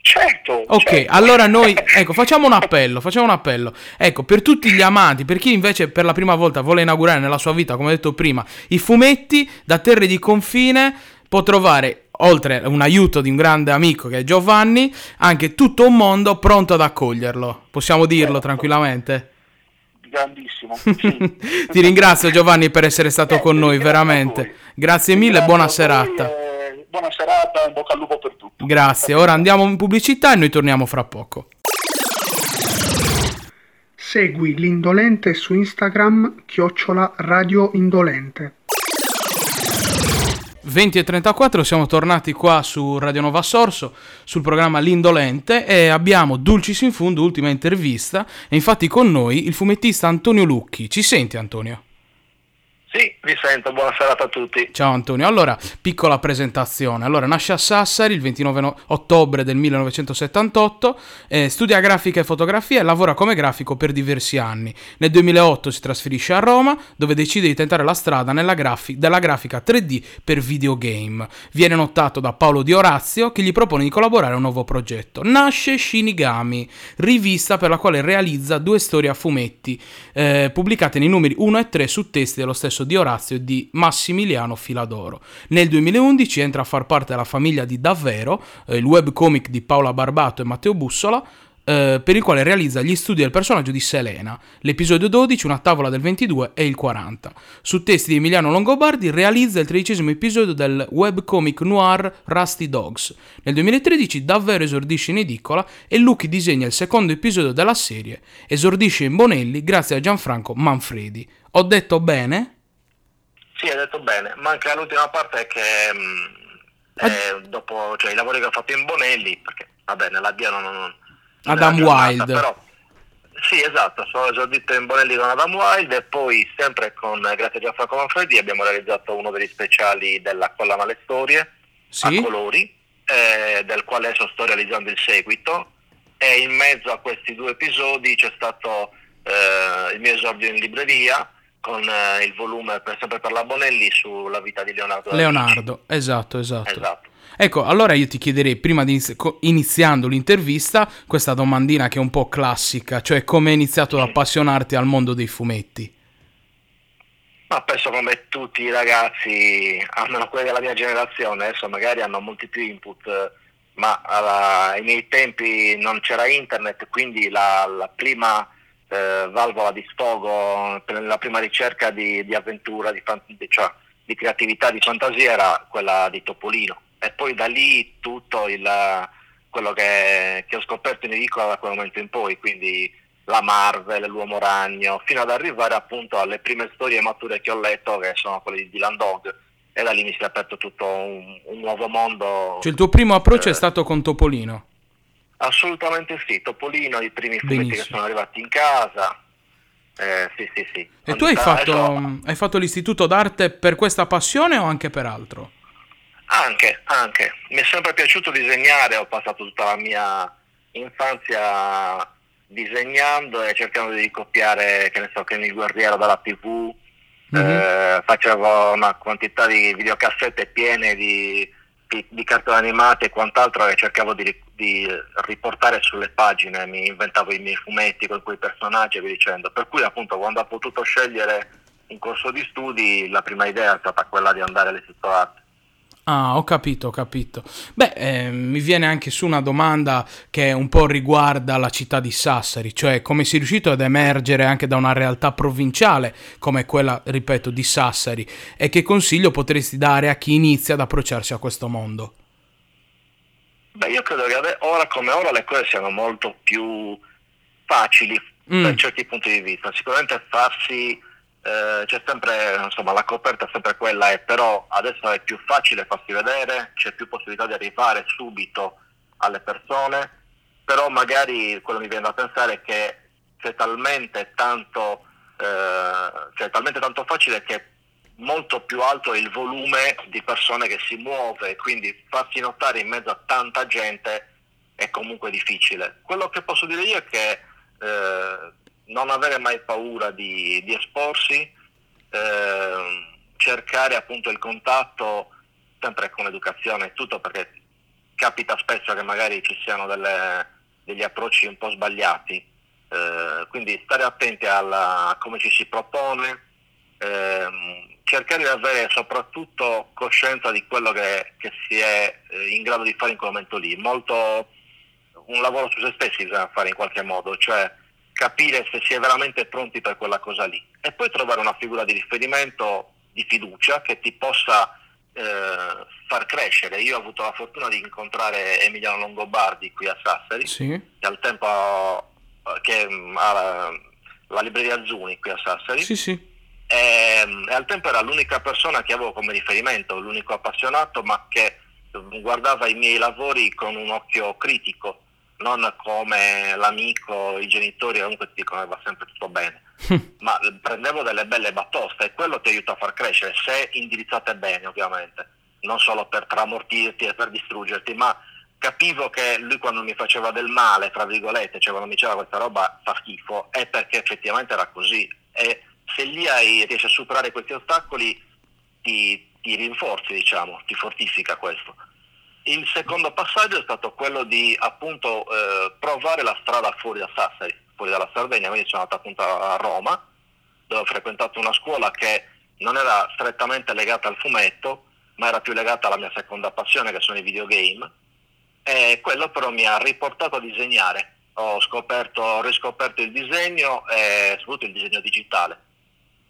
Certo. Ok, certo. allora noi, ecco, facciamo un appello, facciamo un appello. Ecco, per tutti gli amanti, per chi invece per la prima volta vuole inaugurare nella sua vita, come detto prima, i fumetti da terre di confine, può trovare oltre un aiuto di un grande amico che è Giovanni, anche tutto un mondo pronto ad accoglierlo. Possiamo dirlo certo. tranquillamente? Grandissimo. Sì. Ti ringrazio Giovanni per essere stato eh, con noi, veramente. Grazie mille e buona serata. E buona serata, in bocca al lupo per tutto. Grazie, ora andiamo in pubblicità e noi torniamo fra poco. Segui l'Indolente su Instagram, chiocciola Radio Indolente. 20 e 34 siamo tornati qua su Radio Nova Sorso sul programma L'Indolente e abbiamo Dulcis in Fundo, ultima intervista e infatti con noi il fumettista Antonio Lucchi. Ci senti Antonio? Sì, vi sento, buona serata a tutti. Ciao Antonio, allora, piccola presentazione. Allora, nasce a Sassari il 29 no- ottobre del 1978, eh, studia grafica e fotografia e lavora come grafico per diversi anni. Nel 2008 si trasferisce a Roma, dove decide di tentare la strada grafi- della grafica 3D per videogame. Viene notato da Paolo Di Orazio, che gli propone di collaborare a un nuovo progetto. Nasce Shinigami, rivista per la quale realizza due storie a fumetti, eh, pubblicate nei numeri 1 e 3 su testi dello stesso di Orazio e di Massimiliano Filadoro. Nel 2011 entra a far parte della famiglia di Davvero, eh, il webcomic di Paola Barbato e Matteo Bussola, eh, per il quale realizza gli studi del personaggio di Selena, l'episodio 12, una tavola del 22 e il 40. Su testi di Emiliano Longobardi realizza il tredicesimo episodio del webcomic noir Rusty Dogs. Nel 2013 davvero esordisce in edicola e Lucchi disegna il secondo episodio della serie. Esordisce in Bonelli grazie a Gianfranco Manfredi. Ho detto bene? Sì, hai detto bene. Manca l'ultima parte che mh, eh, dopo cioè, i lavori che ho fatto in Bonelli, perché vabbè, nella Dia non, non Adam giornata, Wild. Però, sì, esatto, sono esordito in Bonelli con Adam Wild e poi sempre con grazie a Gianfranco Manfredi abbiamo realizzato uno degli speciali della Collana le Storie Sì? a colori, eh, del quale adesso sto realizzando il seguito e in mezzo a questi due episodi c'è stato eh, il mio esordio in libreria con eh, il volume per, sempre per la Bonelli sulla vita di Leonardo. Leonardo, esatto, esatto. Esatto. Ecco, allora io ti chiederei, prima di inizi- iniziando l'intervista, questa domandina che è un po' classica, cioè come hai iniziato ad appassionarti al mondo dei fumetti? Ma penso come tutti i ragazzi, almeno quelli della mia generazione, adesso magari hanno molti più input, ma alla- ai miei tempi non c'era internet, quindi la, la prima eh, valvola di sfogo, per la prima ricerca di, di avventura, di, cioè, di creatività, di fantasia era quella di Topolino. E poi da lì tutto il, quello che, che ho scoperto in edicola da quel momento in poi, quindi la Marvel, l'Uomo Ragno, fino ad arrivare appunto alle prime storie mature che ho letto, che sono quelle di Dylan Dog, e da lì mi si è aperto tutto un, un nuovo mondo. Cioè il tuo primo approccio è Eh. stato con Topolino. Assolutamente sì, Topolino, i primi fumetti che sono arrivati in casa. Eh, sì, sì, sì. E tu hai fatto, hai fatto l'istituto d'arte per questa passione o anche per altro? Anche, anche. Mi è sempre piaciuto disegnare, ho passato tutta la mia infanzia disegnando e cercando di ricopiare, che ne so, che il guerriero dalla tv, Mhm. eh, facevo una quantità di videocassette piene di, di, di cartoni animati e quant'altro che cercavo di, di riportare sulle pagine, mi inventavo i miei fumetti con quei personaggi e via dicendo. Per cui appunto quando ho potuto scegliere in corso di studi la prima idea è stata quella di andare all'istituto d'arte. Ah, ho capito, ho capito. Beh, eh, mi viene anche su una domanda che un po' riguarda la città di Sassari, cioè come sei riuscito ad emergere anche da una realtà provinciale come quella, ripeto, di Sassari e che consiglio potresti dare a chi inizia ad approcciarsi a questo mondo? Beh, io credo che ora come ora le cose siano molto più facili Mm. per certi punti di vista. Sicuramente farsi, eh, c'è sempre, insomma, la coperta è sempre quella, è, però adesso è più facile farsi vedere, c'è più possibilità di arrivare subito alle persone, però magari quello mi viene da pensare è che c'è talmente tanto, eh, cioè, talmente tanto facile che molto più alto è il volume di persone che si muove, quindi farsi notare in mezzo a tanta gente è comunque difficile. Quello che posso dire io è che eh, non avere mai paura di, di esporsi, ehm, cercare appunto il contatto sempre con l'educazione e tutto perché capita spesso che magari ci siano delle- degli approcci un po' sbagliati, eh, quindi stare attenti alla- a come ci si propone, ehm, cercare di avere soprattutto coscienza di quello che, che si è eh, in grado di fare in quel momento lì. Molto un lavoro su se stessi bisogna fare in qualche modo, cioè capire se si è veramente pronti per quella cosa lì e poi trovare una figura di riferimento di fiducia che ti possa eh, far crescere. Io ho avuto la fortuna di incontrare Emiliano Longobardi qui a Sassari, Sì? che al tempo eh, che mm, ha la, la libreria Zuni qui a Sassari Sì, sì. E, e al tempo era l'unica persona che avevo come riferimento, l'unico appassionato, ma che guardava i miei lavori con un occhio critico, non come l'amico, i genitori, comunque ti dicono che va sempre tutto bene, ma prendevo delle belle batoste e quello ti aiuta a far crescere, se indirizzate bene ovviamente, non solo per tramortirti e per distruggerti, ma capivo che lui quando mi faceva del male, tra virgolette, cioè quando mi diceva questa roba fa schifo, è perché effettivamente era così. E se lì hai, riesci a superare questi ostacoli, ti, ti rinforzi, diciamo, ti fortifica questo. Il secondo passaggio è stato quello di appunto eh, provare la strada fuori da Sassari, fuori dalla Sardegna, quindi sono andato appunto a Roma, dove ho frequentato una scuola che non era strettamente legata al fumetto, ma era più legata alla mia seconda passione che sono i videogame. E quello però mi ha riportato a disegnare. Ho scoperto, ho riscoperto il disegno e soprattutto il disegno digitale,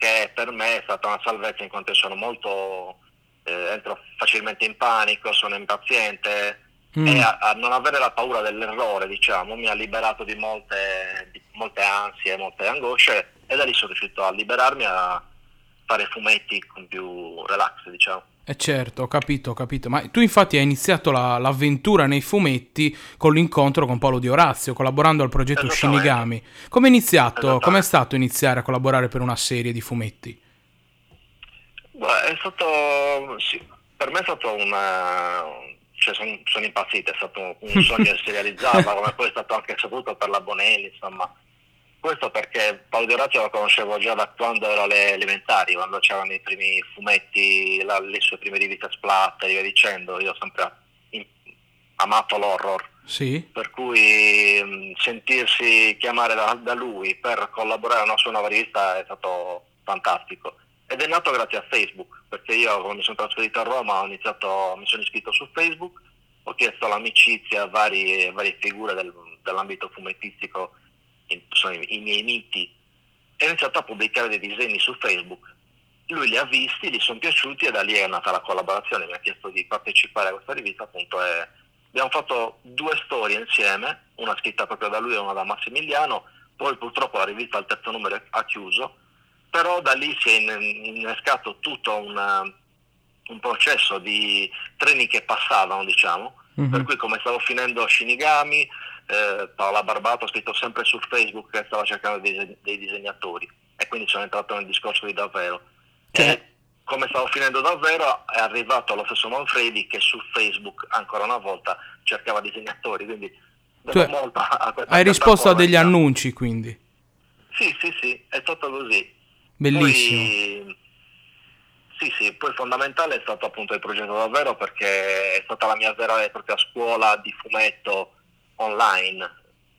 che per me è stata una salvezza in quanto sono molto, eh, entro facilmente in panico, sono impaziente mm. e a, a, non avere la paura dell'errore, diciamo, mi ha liberato di molte, di molte ansie, molte angosce e da lì sono riuscito a liberarmi a fare fumetti con più relax, diciamo. Eh certo, ho capito, ho capito. Ma tu infatti hai iniziato la, l'avventura nei fumetti con l'incontro con Paolo Di Orazio, collaborando al progetto Shinigami. Come è iniziato? Come è stato iniziare a collaborare per una serie di fumetti? Beh, è stato... Sì, per me è stato una... Cioè, sono, sono impazzito, è stato un sogno che si realizzava, come poi è stato anche saputo per la Bonelli, insomma questo perché Paolo Di Orazio lo conoscevo già da quando ero alle elementari, quando c'erano i primi fumetti, la, le sue prime riviste splatter e via dicendo. Io ho sempre amato l'horror. Sì. Per cui mh, sentirsi chiamare da, da, lui per collaborare a una sua nuova rivista è stato fantastico. Ed è nato grazie a Facebook, perché io quando mi sono trasferito a Roma ho iniziato, mi sono iscritto su Facebook, ho chiesto l'amicizia a varie, varie figure del, dell'ambito fumettistico sono i, i miei miti, e ho iniziato a pubblicare dei disegni su Facebook. Lui li ha visti, gli sono piaciuti e da lì è nata la collaborazione, mi ha chiesto di partecipare a questa rivista, appunto è... abbiamo fatto due storie insieme, una scritta proprio da lui e una da Massimiliano, poi purtroppo la rivista al terzo numero ha chiuso, però da lì si è innescato tutto una, un processo di treni che passavano, diciamo, mm-hmm. per cui come stavo finendo Shinigami, eh, Paola Barbato ha scritto sempre su Facebook che stava cercando dei, dei disegnatori e quindi sono entrato nel discorso di davvero. Sì. E come stavo finendo davvero è arrivato lo stesso Manfredi che su Facebook ancora una volta cercava disegnatori, quindi cioè, hai risposto a degli annunci quindi? Sì, sì, sì, è stato così. Bellissimo. Poi, sì, sì, poi fondamentale è stato appunto il progetto davvero perché è stata la mia vera e propria scuola di fumetto online,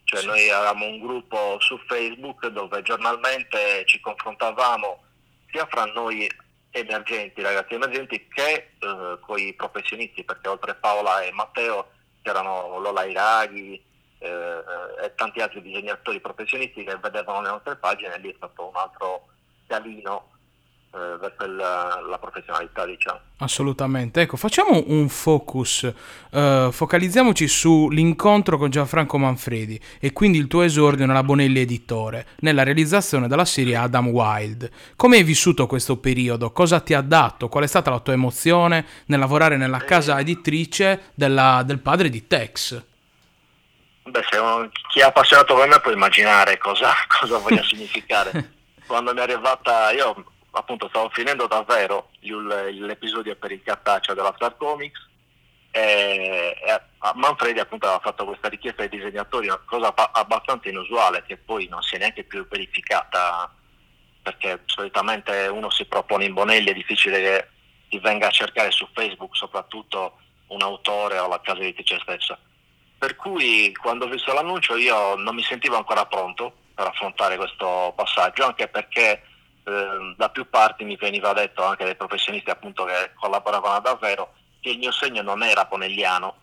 cioè sì. noi avevamo un gruppo su Facebook dove giornalmente ci confrontavamo sia fra noi emergenti, ragazzi emergenti, che eh, con i professionisti, perché oltre Paola e Matteo c'erano Lola Iraghi eh, e tanti altri disegnatori professionisti che vedevano le nostre pagine e lì è stato un altro scalino eh, verso la, la, professionalità, diciamo. Assolutamente. Ecco, facciamo un focus, uh, focalizziamoci sull'incontro con Gianfranco Manfredi e quindi il tuo esordio nella Bonelli Editore, nella realizzazione della serie Adam Wild. Come hai vissuto questo periodo? Cosa ti ha dato? Qual è stata la tua emozione nel lavorare nella eh. casa editrice della, del padre di Tex? Beh, se uno, chi è appassionato come me può immaginare cosa, cosa voglia significare. Quando mi è arrivata, io appunto stavo finendo davvero l'episodio per il cartaceo della Star Comics e, Manfredi appunto aveva fatto questa richiesta ai disegnatori, una cosa abbastanza inusuale che poi non si è neanche più verificata perché solitamente uno si propone in Bonelli, è difficile che ti venga a cercare su Facebook soprattutto un autore o la casa editrice stessa. Per cui quando ho visto l'annuncio io non mi sentivo ancora pronto per affrontare questo passaggio, anche perché eh, da più parti mi veniva detto anche dai professionisti appunto che collaboravano davvero che il mio segno non era ponelliano,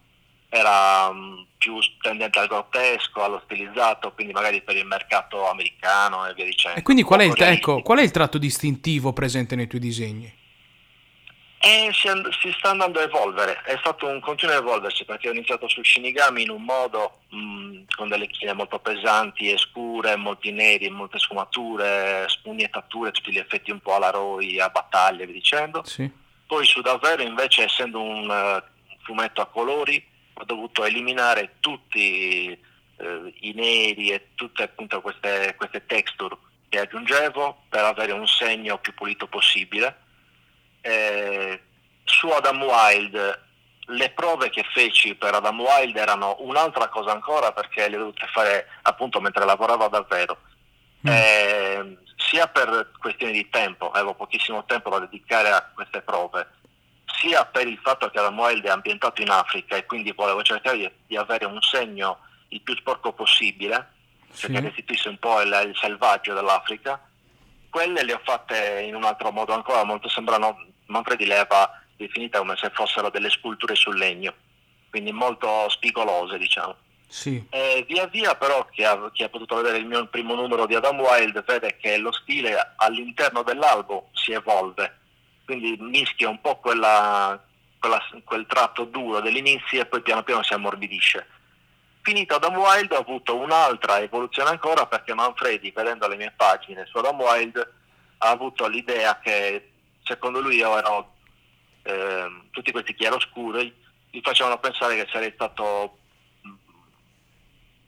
era um, più tendente al grottesco, allo stilizzato, quindi magari per il mercato americano e via dicendo. E quindi qual è, il, ecco, qual è il tratto distintivo presente nei tuoi disegni? E si, and- si, sta andando a evolvere, è stato un continuo evolversi perché ho iniziato su Shinigami in un modo mh, mm, con delle chine molto pesanti e scure, molti neri, molte sfumature, spugnettature, tutti gli effetti un po' alla Roy, a battaglia e via dicendo. Sì. Poi su Davvero invece essendo un uh, fumetto a colori ho dovuto eliminare tutti uh, i neri e tutte appunto queste, queste texture che aggiungevo per avere un segno più pulito possibile eh, su Adam Wild le prove che feci per Adam Wild erano un'altra cosa ancora perché le ho dovute fare appunto mentre lavoravo davvero. Mm. Eh, sia per questioni di tempo, avevo pochissimo tempo da dedicare a queste prove, sia per il fatto che Adam Wild è ambientato in Africa e quindi volevo cercare di, di avere un segno il più sporco possibile, sì. che restituisse un po' il, il selvaggio dell'Africa. Quelle le ho fatte in un altro modo ancora, molto sembrano Manfredi le aveva definite come se fossero delle sculture sul legno, quindi molto spigolose diciamo. Sì. E via via però chi ha, chi ha, potuto vedere il mio primo numero di Adam Wild vede che lo stile all'interno dell'album si evolve, quindi mischia un po' quella, quella, quel tratto duro dell'inizio e poi piano piano si ammorbidisce. Finito Adam Wild ho avuto un'altra evoluzione ancora perché Manfredi, vedendo le mie pagine su Adam Wild, ha avuto l'idea che secondo lui io ero eh, tutti questi chiaroscuri gli facevano pensare che sarei stato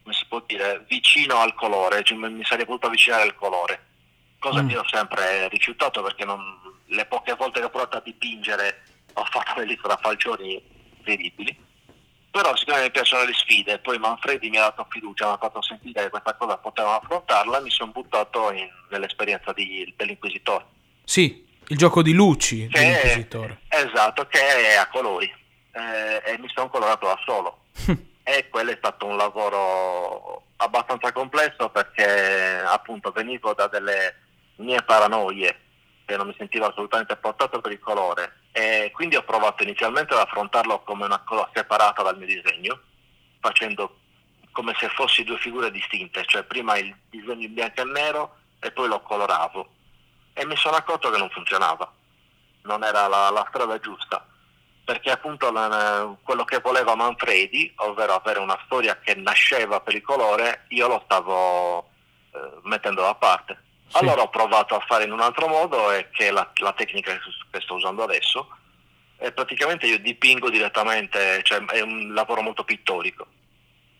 come si può dire vicino al colore cioè mi sarei potuto avvicinare al colore cosa mm. che io ho sempre rifiutato perché non, le poche volte che ho provato a dipingere ho fatto degli strafalcioni incredibili. Però siccome mi piacciono le sfide poi Manfredi mi ha dato fiducia mi ha fatto sentire che questa cosa potevamo affrontarla e mi sono buttato in, nell'esperienza di, dell'inquisitore. Sì il gioco di luci che dell'inquisitore esatto che è a colori. Eh, e mi sono colorato da solo. E quello è stato un lavoro abbastanza complesso perché appunto venivo da delle mie paranoie che non mi sentivo assolutamente portato per il colore. E quindi ho provato inizialmente ad affrontarlo come una cosa separata dal mio disegno facendo come se fossi due figure distinte. Cioè prima il disegno in bianco e nero e poi lo coloravo e mi sono accorto che non funzionava non era la, la strada giusta perché appunto la, quello che voleva Manfredi, ovvero avere una storia che nasceva per il colore, io lo stavo eh, mettendo da parte. Sì. Allora ho provato a fare in un altro modo e che è la, la tecnica che sto usando adesso e praticamente io dipingo direttamente, cioè è un lavoro molto pittorico.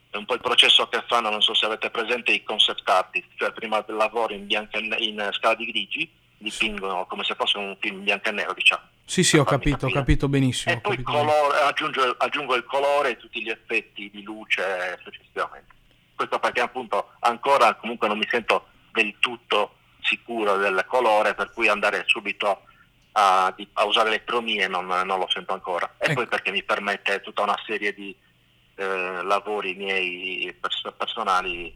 È un po' il processo che fanno, non so se avete presente, i concept artist, cioè prima del lavoro in, bianco, in scala di grigi dipingono come se fosse un film bianco e nero, diciamo sì, sì, ho capito, ho capito benissimo. E poi colore, aggiungo, aggiungo, il colore e tutti gli effetti di luce successivamente. Questo perché appunto ancora comunque non mi sento del tutto sicuro del colore, per cui andare subito a, a usare le cromie non, non, lo sento ancora. E ecco. poi perché mi permette tutta una serie di eh, lavori miei pers- personali,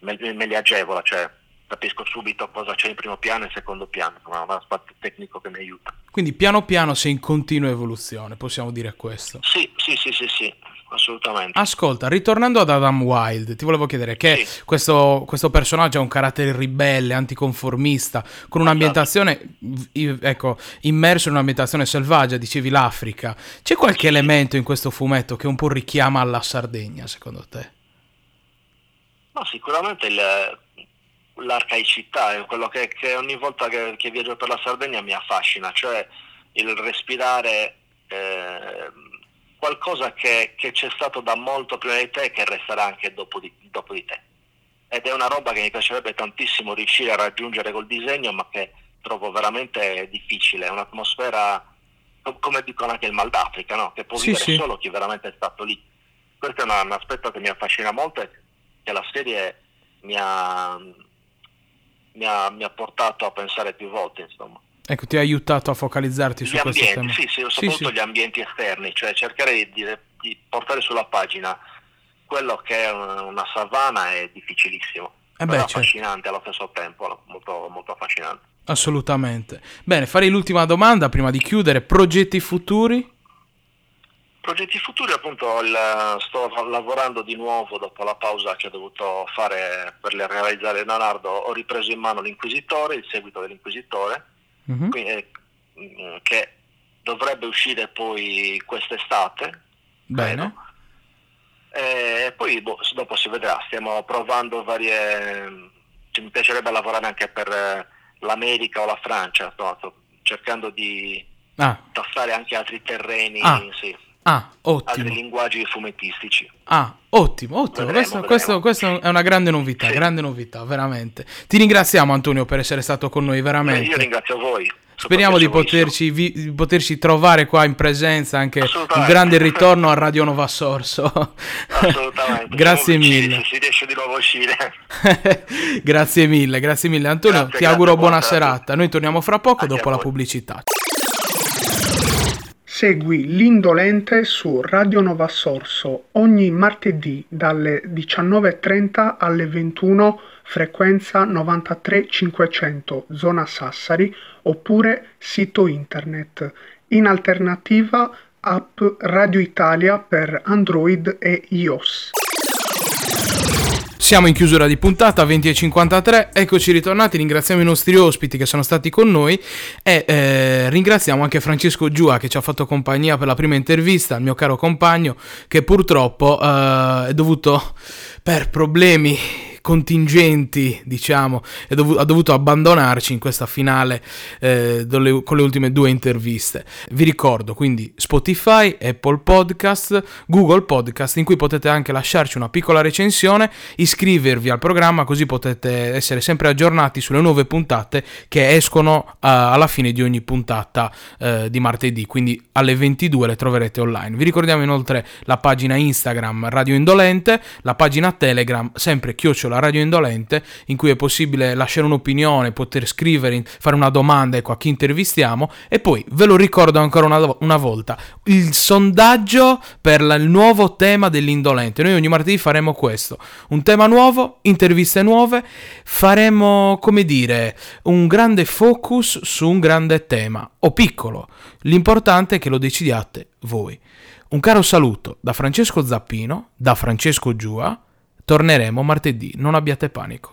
me, me li agevola, cioè capisco subito cosa c'è in primo piano e in secondo piano, ma un aspetto tecnico che mi aiuta. Quindi piano piano sei in continua evoluzione, possiamo dire questo? Sì, sì, sì, sì, sì assolutamente. Ascolta, ritornando ad Adam Wild, ti volevo chiedere che sì. questo, questo, personaggio ha un carattere ribelle, anticonformista, con un'ambientazione, ecco, immerso in un'ambientazione selvaggia, dicevi l'Africa. C'è qualche sì. elemento in questo fumetto che un po' richiama alla Sardegna, secondo te? No, sicuramente il l'arcaicità, è quello che, che ogni volta che, che, viaggio per la Sardegna mi affascina, cioè il respirare eh, qualcosa che, che, c'è stato da molto prima di te e che resterà anche dopo di, dopo di, te. Ed è una roba che mi piacerebbe tantissimo riuscire a raggiungere col disegno, ma che trovo veramente difficile. È un'atmosfera, come dicono anche il Mal d'Africa, no? che può sì, vivere sì. solo chi veramente è stato lì. Questo è un, un aspetto che mi affascina molto e che la serie mi ha mi ha, mi ha portato a pensare più volte, insomma. Ecco, ti ha aiutato a focalizzarti gli su questo ambienti, tema. Sì, sì, soprattutto sì, sì. gli ambienti esterni, cioè cercare di, di, portare sulla pagina quello che è una savana è difficilissimo. Eh beh, certo. affascinante allo stesso tempo, molto, molto affascinante. Assolutamente. Bene, farei l'ultima domanda prima di chiudere. Progetti futuri? Progetti futuri, appunto, il, sto lavorando di nuovo dopo la pausa che ho dovuto fare per realizzare Leonardo. Ho ripreso in mano l'Inquisitore, il seguito dell'Inquisitore, mm-hmm. quindi, eh, che dovrebbe uscire poi quest'estate. Bene. E poi boh, dopo si vedrà, stiamo provando varie... Cioè, mi piacerebbe lavorare anche per eh, l'America o la Francia, sto, sto cercando di ah. tassare anche altri terreni. Ah. Sì Ah, ottimo. altri linguaggi fumettistici. Ah, ottimo, ottimo. Vedremo, questo, questo, questo, è una grande novità, sì. grande novità, veramente. Ti ringraziamo Antonio per essere stato con noi, veramente. Io ringrazio voi. Speriamo di poterci, vi, di poterci, trovare qua in presenza anche un grande ritorno a Radio Nova Sorso. Assolutamente. grazie mille. Se si riesce di nuovo a uscire. grazie mille, grazie mille. Antonio, grazie, ti auguro buona serata. Noi torniamo fra poco Anche dopo la pubblicità. Segui l'Indolente su Radio Nova Sorso ogni martedì dalle 19.30 alle 21 frequenza 93500 zona Sassari oppure sito internet. In alternativa app Radio Italia per Android e iOS. Siamo in chiusura di puntata 20 e 53, eccoci ritornati, ringraziamo i nostri ospiti che sono stati con noi e eh, ringraziamo anche Francesco Giua che ci ha fatto compagnia per la prima intervista, il mio caro compagno che purtroppo eh, è dovuto per problemi contingenti, diciamo, dov- ha dovuto abbandonarci in questa finale eh, delle, con le ultime due interviste. Vi ricordo quindi Spotify, Apple Podcast, Google Podcast, in cui potete anche lasciarci una piccola recensione, iscrivervi al programma così potete essere sempre aggiornati sulle nuove puntate che escono uh, alla fine di ogni puntata uh, di martedì, quindi alle 22 le troverete online. Vi ricordiamo inoltre la pagina Instagram Radio Indolente, la pagina Telegram sempre chiocciola Radio Indolente, in cui è possibile lasciare un'opinione, poter scrivere, fare una domanda ecco, a chi intervistiamo. E poi ve lo ricordo ancora una, una volta: il sondaggio per la, il nuovo tema dell'indolente. Noi ogni martedì faremo questo: un tema nuovo, interviste nuove, faremo, come dire, un grande focus su un grande tema, o piccolo. L'importante è che lo decidiate voi. Un caro saluto da Francesco Zappino, da Francesco Giua Torneremo martedì, non abbiate panico.